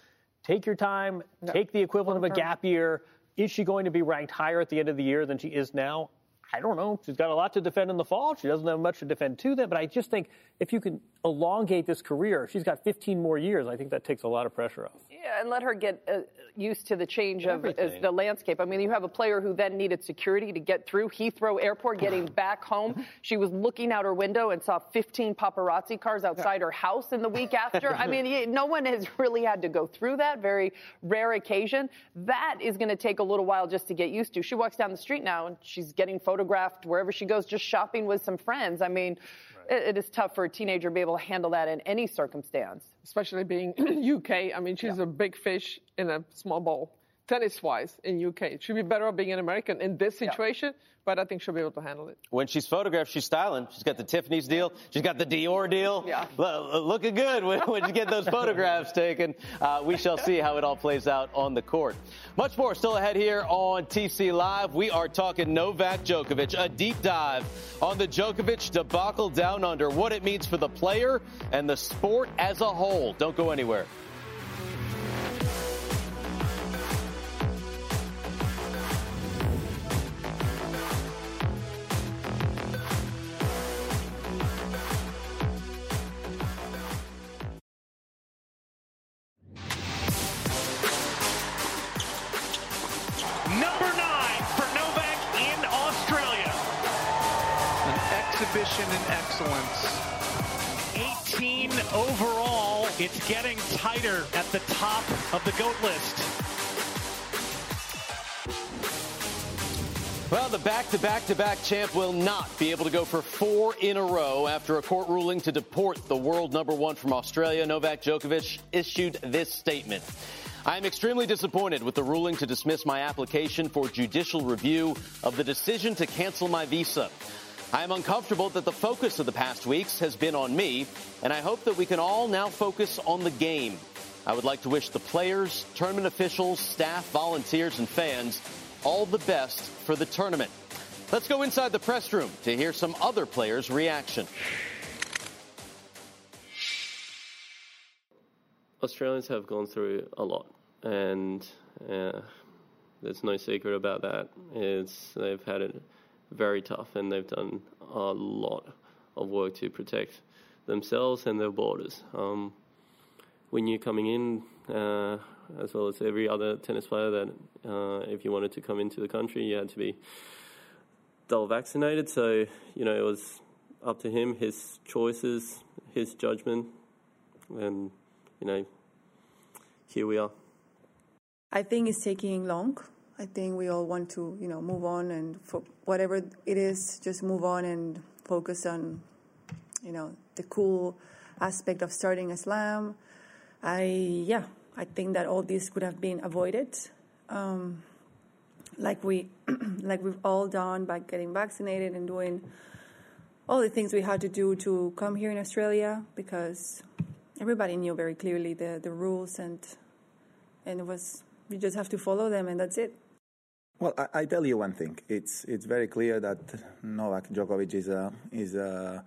Take your time, no. take the equivalent of a gap year. Is she going to be ranked higher at the end of the year than she is now? I don't know. She's got a lot to defend in the fall. She doesn't have much to defend to that. But I just think if you can elongate this career, she's got 15 more years. I think that takes a lot of pressure off. Yeah, and let her get uh, used to the change Everything. of the landscape. I mean, you have a player who then needed security to get through Heathrow Airport, getting back home. She was looking out her window and saw 15 paparazzi cars outside her house in the week after. I mean, no one has really had to go through that. Very rare occasion. That is going to take a little while just to get used to. She walks down the street now and she's getting photographed wherever she goes, just shopping with some friends. I mean, right. it, it is tough for a teenager to be able to handle that in any circumstance. Especially being UK. I mean, she's yeah. a big fish in a small bowl tennis wise in UK. She'd be better off being an American in this situation, yeah. But I think she'll be able to handle it. When she's photographed, she's styling. She's got the Tiffany's deal. She's got the Dior deal. Yeah. L- looking good when, when, you get those photographs taken. Uh, we shall see how it all plays out on the court. Much more still ahead here on TC Live. We are talking Novak Djokovic, a deep dive on the Djokovic debacle down under, what it means for the player and the sport as a whole. Don't go anywhere. Back to back to back champ will not be able to go for four in a row after a court ruling to deport the world number one from Australia. Novak Djokovic issued this statement. I am extremely disappointed with the ruling to dismiss my application for judicial review of the decision to cancel my visa. I am uncomfortable that the focus of the past weeks has been on me, and I hope that we can all now focus on the game. I would like to wish the players, tournament officials, staff, volunteers, and fans all the best for the tournament. Let's go inside the press room to hear some other players' reaction. Australians have gone through a lot, and uh, there's no secret about that. It's they've had it very tough, and they've done a lot of work to protect themselves and their borders. Um, we knew coming in, uh, as well as every other tennis player, that uh, if you wanted to come into the country, you had to be double vaccinated. So you know it was up to him, his choices, his judgment, and you know, here we are. I think it's taking long. I think we all want to, you know, move on and for whatever it is, just move on and focus on, you know, the cool aspect of starting a slam. I, yeah, I think that all this could have been avoided, um, like we, like we've all done by getting vaccinated and doing all the things we had to do to come here in Australia because everybody knew very clearly the, the rules and and it was you just have to follow them and that's it. Well, I, I tell you one thing. It's it's very clear that Novak Djokovic is a, is a,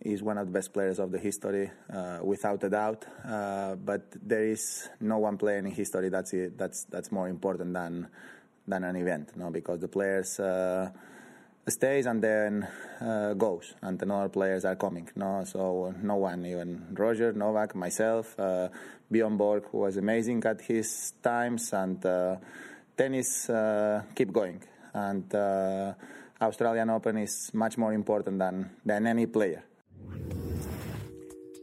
is one of the best players of the history, uh, without a doubt. Uh, but there is no one player in history that's that's that's more important than than an event, no? Because the players. Uh, stays and then uh, goes, and other players are coming. No, so no one, even Roger, Novak, myself, uh, Bjorn Borg, who was amazing at his times, and uh, tennis uh, keep going. And uh, Australian Open is much more important than than any player.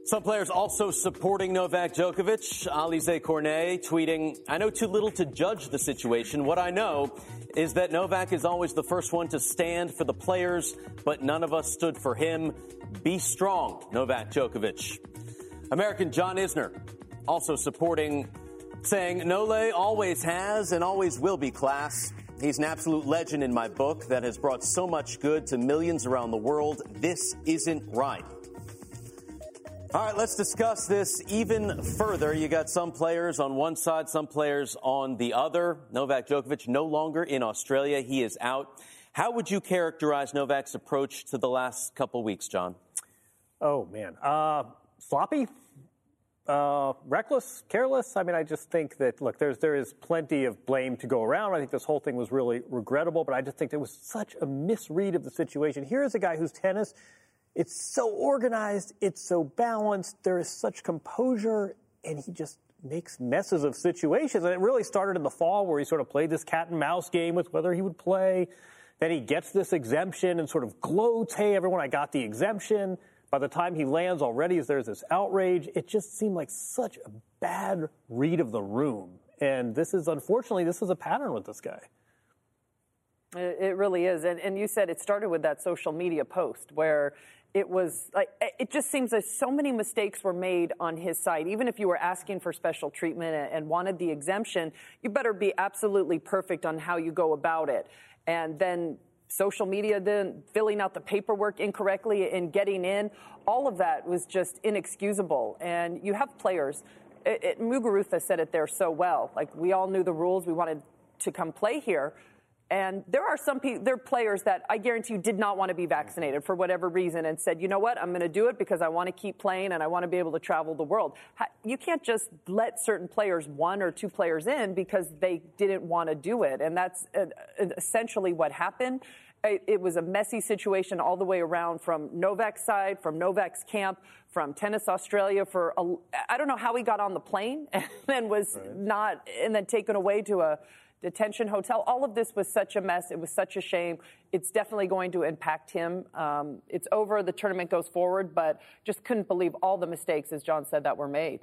Some players also supporting Novak Djokovic. Alize Cornet tweeting, I know too little to judge the situation. What I know is that Novak is always the first one to stand for the players, but none of us stood for him. Be strong, Novak Djokovic. American John Isner also supporting, saying, Nole always has and always will be class. He's an absolute legend in my book that has brought so much good to millions around the world. This isn't right. All right, let's discuss this even further. You got some players on one side, some players on the other. Novak Djokovic no longer in Australia. He is out. How would you characterize Novak's approach to the last couple weeks, Jon? Oh, man. Uh, sloppy? Uh, reckless, careless. I mean, I just think that look, there's there is plenty of blame to go around. I think this whole thing was really regrettable, but I just think it was such a misread of the situation. Here is a guy whose tennis it's so organized, it's so balanced, there is such composure, and he just makes messes of situations. And it really started in the fall where he sort of played this cat and mouse game with whether he would play. Then he gets this exemption and sort of gloats, hey, everyone, I got the exemption. By the time he lands already, there's this outrage. It just seemed like such a bad read of the room. And this is, unfortunately, this is a pattern with this guy. It really is. And, and you said it started with that social media post where it was like it just seems that so many mistakes were made on his side. Even if you were asking for special treatment and wanted the exemption, you better be absolutely perfect on how you go about it. And then social media, then filling out the paperwork incorrectly and getting in, all of that was just inexcusable. And you have players. It, it, Muguruza said it there so well. Like we all knew the rules. We wanted to come play here and there are some pe- there are players that I guarantee you did not want to be vaccinated for whatever reason and said, you know what, I'm going to do it because I want to keep playing and I want to be able to travel the world. You can't just let certain players, one or two players in because they didn't want to do it. And that's essentially what happened. It was a messy situation all the way around from Novak's side, from Novak's camp, from Tennis Australia. For I don't know how he got on the plane and then was right. not, and then taken away to a detention hotel. All of this was such a mess. It was such a shame. It's definitely going to impact him. Um, it's over. The tournament goes forward, but just couldn't believe all the mistakes, as Jon said, that were made.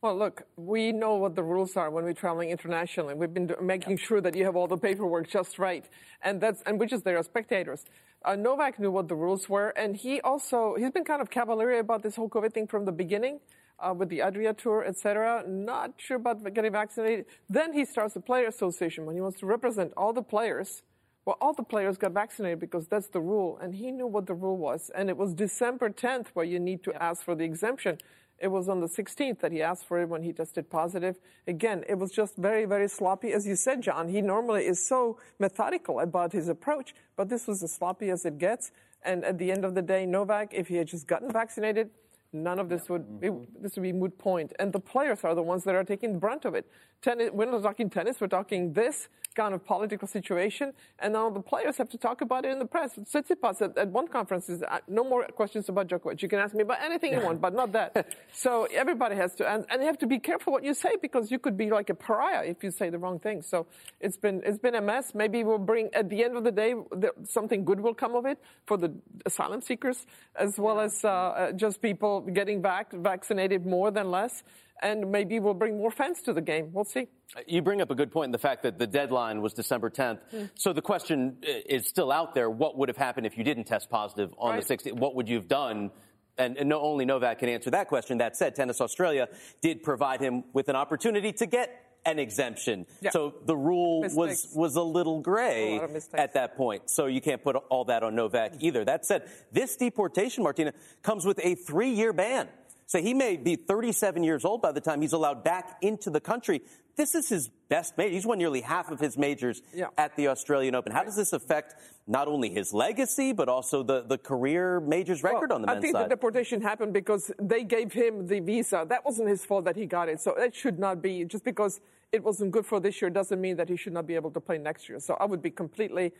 Well, look, we know what the rules are when we're traveling internationally. We've been making sure that you have all the paperwork just right, and that's and which is there are spectators. Uh, Novak knew what the rules were, and he also he's been kind of cavalier about this whole COVID thing from the beginning. Uh, with the Adria Tour, etc. Not sure about getting vaccinated. Then he starts a player association when he wants to represent all the players. Well, all the players got vaccinated because that's the rule, and he knew what the rule was. And it was December 10th where you need to ask for the exemption. It was on the 16th that he asked for it when he tested positive. Again, it was just very, very sloppy. As you said, Jon, he normally is so methodical about his approach, but this was as sloppy as it gets. And at the end of the day, Novak, if he had just gotten vaccinated, none of this would be, mm-hmm. this would be moot point. And the players are the ones that are taking the brunt of it. Tennis, we're not talking tennis, we're talking this kind of political situation, and now the players have to talk about it in the press. Tsitsipas at, at one conference is uh, no more questions about Djokovic. You can ask me about anything you want, but not that. so everybody has to, and, and you have to be careful what you say because you could be like a pariah if you say the wrong thing. So it's been it's been a mess. Maybe we'll bring at the end of the day the, something good will come of it for the asylum seekers as well as uh, uh, just people getting back vaccinated more than less and maybe we'll bring more fans to the game. We'll see. You bring up a good point in the fact that the deadline was December 10th. Mm. So the question is still out there. What would have happened if you didn't test positive on right. the 16th? What would you have done? And, and no, only Novak can answer that question. That said, Tennis Australia did provide him with an opportunity to get an exemption. Yeah. So the rule Mistakes. was was a little gray a at that point. So you can't put all that on Novak either. That said, this deportation, Martina, comes with a three-year ban. So he may be 37 years old by the time he's allowed back into the country. This is his best major. He's won nearly half of his majors yeah. at the Australian Open. How does this affect not only his legacy, but also the, the career majors record well, on the men's I think side? the deportation happened because they gave him the visa. That wasn't his fault that he got it. So it should not be just because it wasn't good for this year doesn't mean that he should not be able to play next year. So I would be completely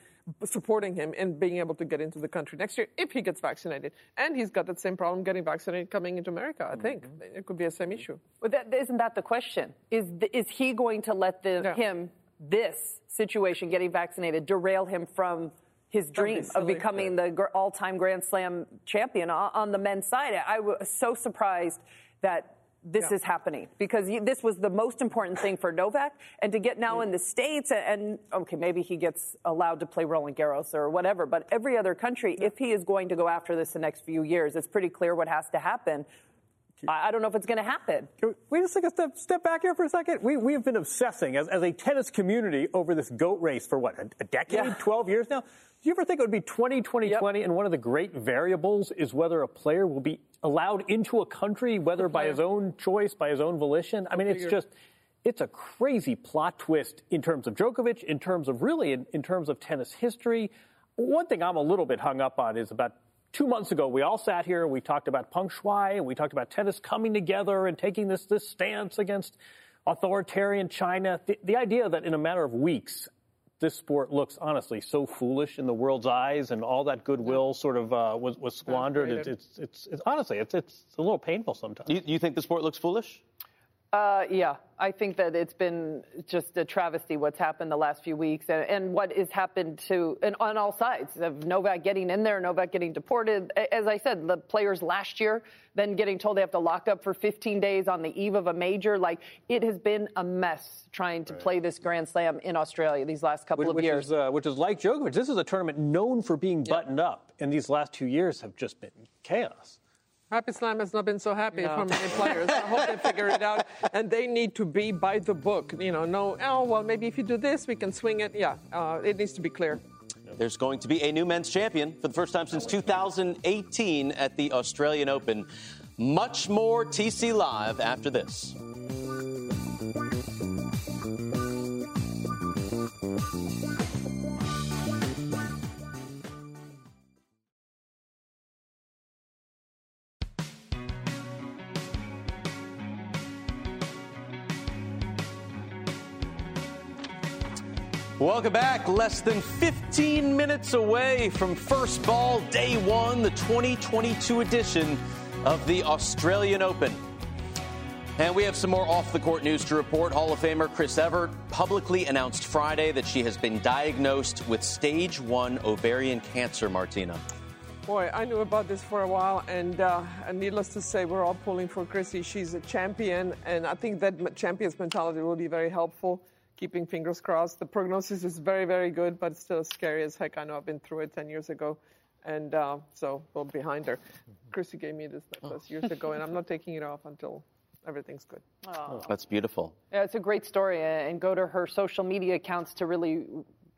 supporting him in being able to get into the country next year if he gets vaccinated. And he's got that same problem getting vaccinated coming into America, I think. Mm-hmm. It could be the same issue. But that, isn't that the question? Is, the, is he going to let the, yeah. him, this situation, getting vaccinated, derail him from his dream of becoming the all-time Grand Slam champion on the men's side? I was so surprised that this yeah. is happening because this was the most important thing for Novak. And to get now mm. in the States and, and, okay, maybe he gets allowed to play Roland Garros or whatever, but every other country, yeah. if he is going to go after this the next few years, it's pretty clear what has to happen. I, I don't know if it's going to happen. Can We just take a step, step back here for a second. We, we have been obsessing as, as a tennis community over this GOAT race for what, a, a decade, yeah. 12 years now? Do you ever think it would be 20, 2020, yep. and one of the great variables is whether a player will be allowed into a country, whether by his own choice, by his own volition? I mean, it's just, it's a crazy plot twist in terms of Djokovic, in terms of really, in, in terms of tennis history. One thing I'm a little bit hung up on is about two months ago, we all sat here and we talked about Peng Shuai and we talked about tennis coming together and taking this, this stance against authoritarian China. The, the idea that in a matter of weeks, this sport looks honestly so foolish in the world's eyes, and all that goodwill sort of uh, was, was squandered. It's, it's, it's, it's, honestly, it's, it's a little painful sometimes. You, you think the sport looks foolish? Uh, yeah, I think that it's been just a travesty what's happened the last few weeks and, and what has happened to and on all sides of Novak getting in there, Novak getting deported. As I said, the players last year then getting told they have to lock up for 15 days on the eve of a major. Like it has been a mess trying to right. play this Grand Slam in Australia these last couple which, of which years. Is, uh, which is like Djokovic. This is a tournament known for being buttoned up, and these last two years have just been chaos. Happy Slam has not been so happy no. for many players. I hope they figure it out. And they need to be by the book. You know, no, oh, well, maybe if you do this, we can swing it. Yeah, uh, it needs to be clear. There's going to be a new men's champion for the first time since 2018 at the Australian Open. Much more TC Live after this. Welcome back. Less than 15 minutes away from first ball, day one, the 2022 edition of the Australian Open. And we have some more off the court news to report. Hall of Famer Chris Evert publicly announced Friday that she has been diagnosed with stage one ovarian cancer, Martina. Boy, I knew about this for a while, and, uh, needless to say, we're all pulling for Chrissy. She's a champion, and I think that champion's mentality will be very helpful. Keeping fingers crossed. The prognosis is very, very good, but still scary as heck. I know I've been through it 10 years ago, and uh, so we're behind her. Chrissy gave me this necklace years ago, and I'm not taking it off until everything's good. Oh. That's beautiful. Yeah, it's a great story, and go to her social media accounts to really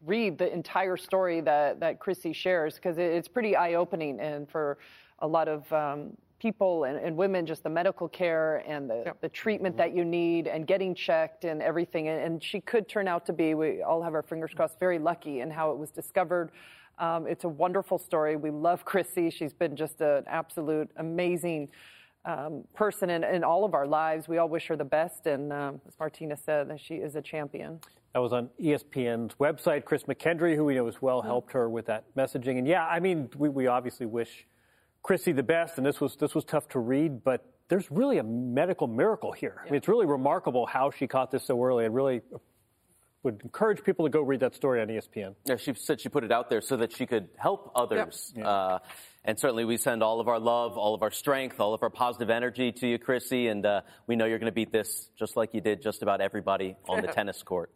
read the entire story that, that Chrissy shares because it's pretty eye opening and for a lot of um, people and, and, women, just the medical care and the, yep. the treatment mm-hmm. that you need and getting checked and everything. And, and, she could turn out to be, we all have our fingers crossed, very lucky in how it was discovered. Um, it's a wonderful story. We love Chrissy. She's been just an absolute amazing um, person in, in, all of our lives. We all wish her the best. And um, as Martina said, she is a champion. That was on ESPN's website. Chris McKendry, who we know as well, mm-hmm. helped her with that messaging. And yeah, I mean, we, we obviously wish Chrissy the best, and this was this was tough to read, but there's really a medical miracle here. Yeah. I mean, it's really remarkable how she caught this so early. I really would encourage people to go read that story on ESPN. Yeah, she said she put it out there so that she could help others. Yep. Uh, and certainly we send all of our love, all of our strength, all of our positive energy to you, Chrissy. And uh, we know you're going to beat this just like you did just about everybody on the tennis court.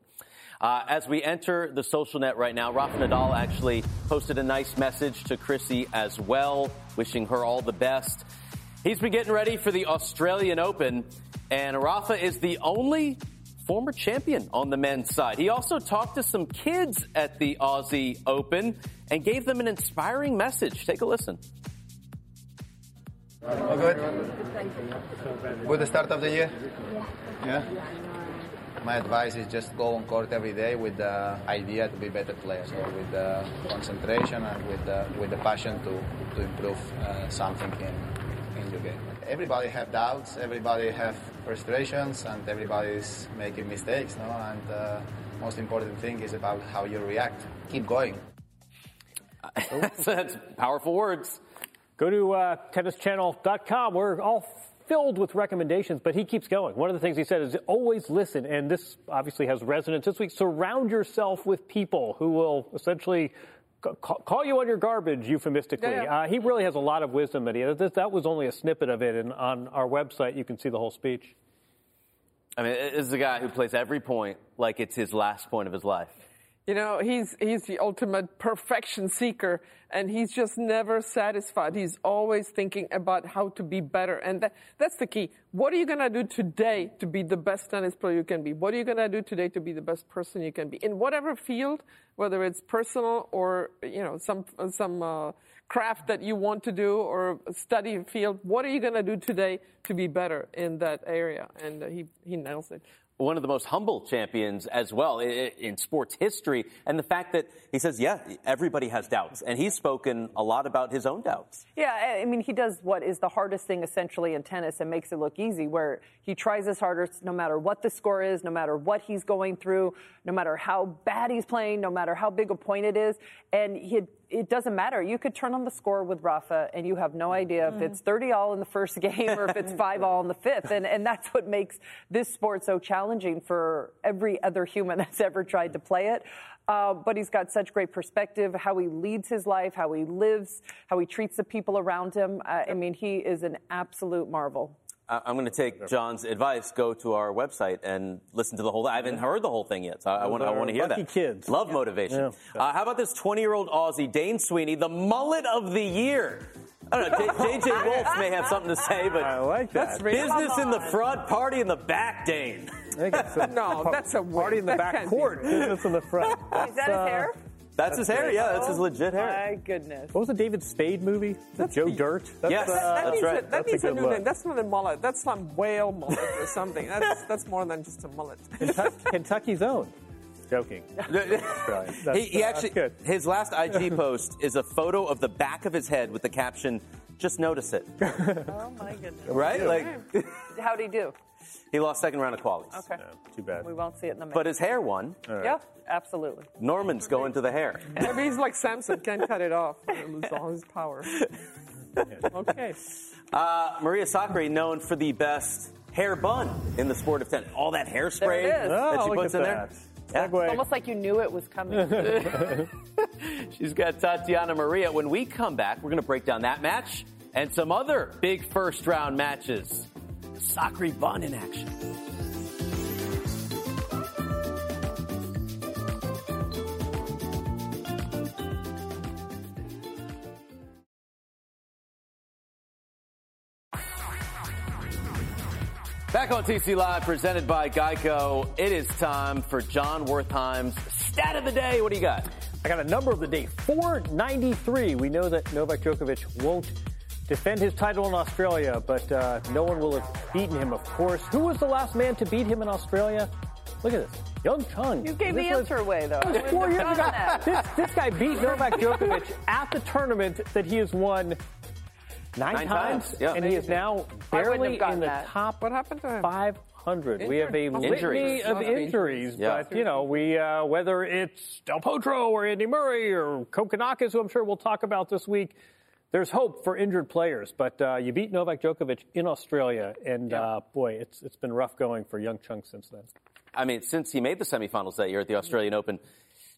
Uh, as we enter the social net right now, Rafa Nadal actually posted a nice message to Chrissy as well, wishing her all the best. He's been getting ready for the Australian Open, and Rafa is the only former champion on the men's side. He also talked to some kids at the Aussie Open and gave them an inspiring message. Take a listen. All good? Good the start of the year? Yeah? My advice is just go on court every day with the idea to be better players, so with the concentration and with the, with the passion to, to improve uh, something in, in your game. Everybody have doubts, everybody have frustrations, and everybody is making mistakes, no? And uh, most important thing is about how you react. Keep going. That's powerful words. Go to uh, tennischannel.com. We're all filled with recommendations, but he keeps going. One of the things he said is always listen, and this obviously has resonance this week. Surround yourself with people who will essentially call you on your garbage, euphemistically. Yeah, yeah. Uh, he really has a lot of wisdom that he has. That was only a snippet of it, and on our website you can see the whole speech. I mean, this is a guy who plays every point like it's his last point of his life. You know, he's, he's the ultimate perfection seeker and he's just never satisfied. He's always thinking about how to be better. And that, that's the key. What are you going to do today to be the best tennis player you can be? What are you going to do today to be the best person you can be? In whatever field, whether it's personal or, you know, some, some, uh, craft that you want to do or study field, what are you going to do today to be better in that area? And uh, he, he nails it one of the most humble champions as well in sports history. And the fact that he says, yeah, everybody has doubts. And he's spoken a lot about his own doubts. Yeah, I mean, he does what is the hardest thing essentially in tennis and makes it look easy, where he tries his hardest no matter what the score is, no matter what he's going through, no matter how bad he's playing, no matter how big a point it is. And he it doesn't matter. You could turn on the score with Rafa and you have no idea if it's 30 all in the first game or if it's 5 all in the fifth. And, and that's what makes this sport so challenging for every other human that's ever tried to play it. Uh, but he's got such great perspective, how he leads his life, how he lives, how he treats the people around him. Uh, I mean, he is an absolute marvel. I'm going to take Jon's advice. Go to our website and listen to the whole. Thing. I haven't heard the whole thing yet, so I want I want to hear that. Kids love yeah. motivation. Yeah. Uh, how about this 20 year old Aussie Dane Sweeney, the mullet of the year? I don't know. JJ Wolf may have something to say, but I like that. business in the front, party in the back, Dane. no, that's a party in the back court. Business in the front. Is that his uh, hair? That's his hair. Yeah, that's his legit hair. My goodness. What was the David Spade movie? That's Joe Dirt. That's, yes, uh, that, that that's right. A, that that's needs a, a new look. name. That's not a mullet. That's some whale mullet or something. That's that's more than just a mullet. Kentucky's own. Joking. he, he uh, actually his last IG post is a photo of the back of his head with the caption, "Just notice it." oh my goodness. Right? Like, how'd he do? He lost second round of qualies. Okay. Yeah, too bad. We won't see it in the. Match. But his hair won. Right. Yeah, absolutely. Norman's going to the hair. Maybe he's like Samson, can't cut it off. Lose all his power. okay. Uh, Maria Sakkari, known for the best hair bun in the sport of tennis. All that hairspray There it is. that Oh, she look puts at in that. there. It's almost like you knew it was coming. She's got Tatiana Maria. When we come back, we're going to break down that match and some other big first round matches. Sakkari Bun in action. Back on TC Live, presented by Geico. It is time for Jon Wertheim's stat of the day. What do you got? I got a number of the day 493. We know that Novak Djokovic won't defend his title in Australia, but uh, no one will have beaten him, of course. Who was the last man to beat him in Australia? Look at this. Hyeon Chung. You gave This the was- away, though. Was four years ago. This, this guy beat Novak Djokovic at the tournament that he has won nine, Nine times, times, yeah. and he is now I wouldn't have barely in the that. top What happened to him? 500. We have a Injured? litany of injuries, Yeah. but you know, we uh, whether it's Del Potro or Andy Murray or Kokkinakis, who I'm sure we'll talk about this week. There's hope for injured players, but uh, you beat Novak Djokovic in Australia, and uh, boy, it's it's been rough going for Hyeon Chung since then. I mean, since he made the semifinals that year at the Australian Open,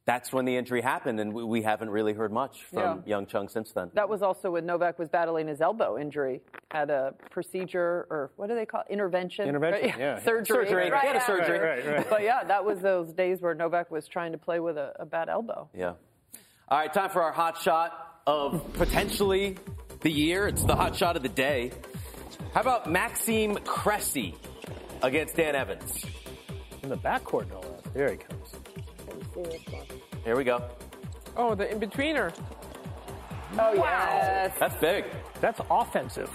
that's when the injury happened, and we, we haven't really heard much from Yeah. Hyeon Chung since then. That was also when Novak was battling his elbow injury. Had a procedure, or what do they call it? Intervention? Intervention, Right? yeah. Surgery. Surgery. Right He had a surgery. Right, right, right. But yeah, that was those days where Novak was trying to play with a, a bad elbow. Yeah. All right, time for our hot shot of potentially the year. It's the hot shot of the day. How about Maxime Cressy against Dan Evans? In the backcourt, no less. There he comes. Here we go. Oh, the in betweener. Oh, yes. That's big. That's offensive.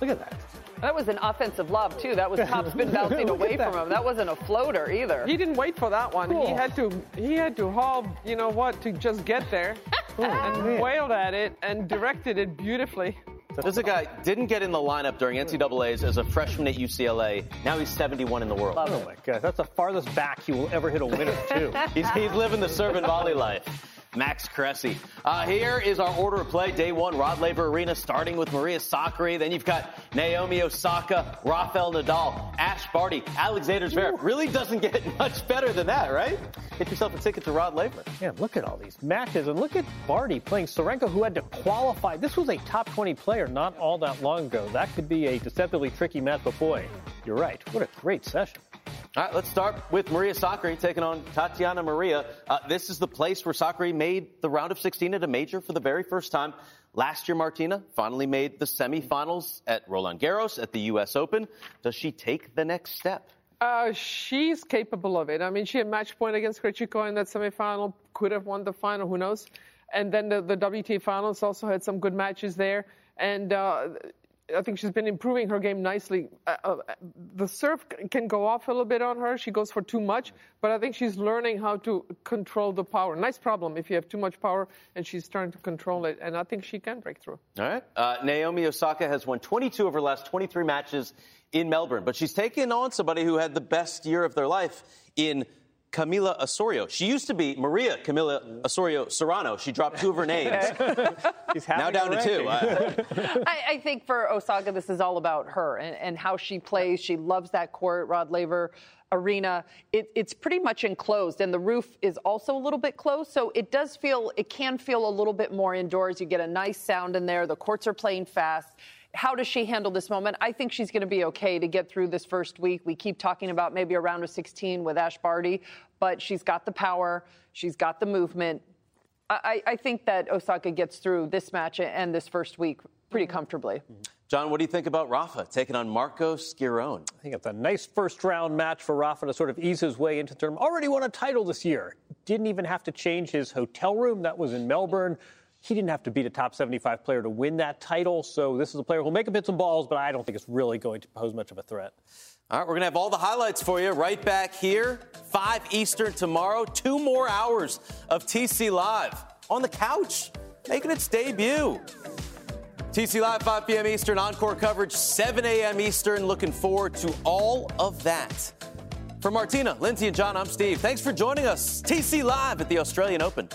Look at that. That was an offensive lob, too. That was topspin bouncing away from him. That wasn't a floater either. He didn't wait for that one. He had to. He had to haul. You know what? To just get there, and wailed at it and directed it beautifully. There's a guy didn't get in the lineup during NCAA's as a freshman at UCLA. Now he's 71 in the world. Oh my God, that's the farthest back he will ever hit a winner too. he's, he's living the serve and volley life. Max Cressy. Uh, here is our order of play. Day one, Rod Laver Arena, starting with Maria Sakkari. Then you've got Naomi Osaka, Rafael Nadal, Ash Barty, Alexander Zverev. Really doesn't get much better than that, right? Get yourself a ticket to Rod Laver. Yeah, look at all these matches, and look at Barty playing Tsurenko, who had to qualify. This was a top 20 player not all that long ago. That could be a deceptively tricky match, but boy, you're right. What a great session. All right, let's start with Maria Sakkari taking on Tatiana Maria. Uh, this is the place where Sakkari made the round of 16 at a major for the very first time. Last year, Martina finally made the semifinals at Roland Garros at the U.S. Open. Does she take the next step? Uh, she's capable of it. I mean, she had match point against Krejcikova in that semifinal. Could have won the final. Who knows? And then the, the WTA finals also had some good matches there. And uh, I think she's been improving her game nicely. Uh, uh, the serve can go off a little bit on her. She goes for too much, but I think she's learning how to control the power. Nice problem if you have too much power, and she's starting to control it. And I think she can break through. All right. Uh, Naomi Osaka has won 22 of her last 23 matches in Melbourne, but she's taken on somebody who had the best year of their life in Camila Osorio. She used to be Maria Camila Osorio Serrano. She dropped two of her names. now down to two. I, I think for Osaka, this is all about her and, and how she plays. She loves that court, Rod Laver arena. It, it's pretty much enclosed, and the roof is also a little bit closed. So it does feel, it can feel a little bit more indoors. You get a nice sound in there. The courts are playing fast. How does she handle this moment? I think she's going to be okay to get through this first week. We keep talking about maybe a round of 16 with Ash Barty, but she's got the power, she's got the movement. I, I think that Osaka gets through this match and this first week pretty mm-hmm. comfortably. Mm-hmm. Jon, what do you think about Rafa taking on Marcos Giron? I think it's a nice first round match for Rafa to sort of ease his way into the tournament. Already won a title this year. Didn't even have to change his hotel room. That was in Melbourne. He didn't have to beat a top 75 player to win that title. So this is a player who'll make him hit some balls, but I don't think it's really going to pose much of a threat. All right, we're going to have all the highlights for you right back here, 5 Eastern tomorrow. Two more hours of TC Live on the couch, making its debut. TC Live, 5 p.m. Eastern, encore coverage, 7 a.m. Eastern. Looking forward to all of that. For Martina, Lindsay, and Jon, I'm Steve. Thanks for joining us. TC Live at the Australian Open.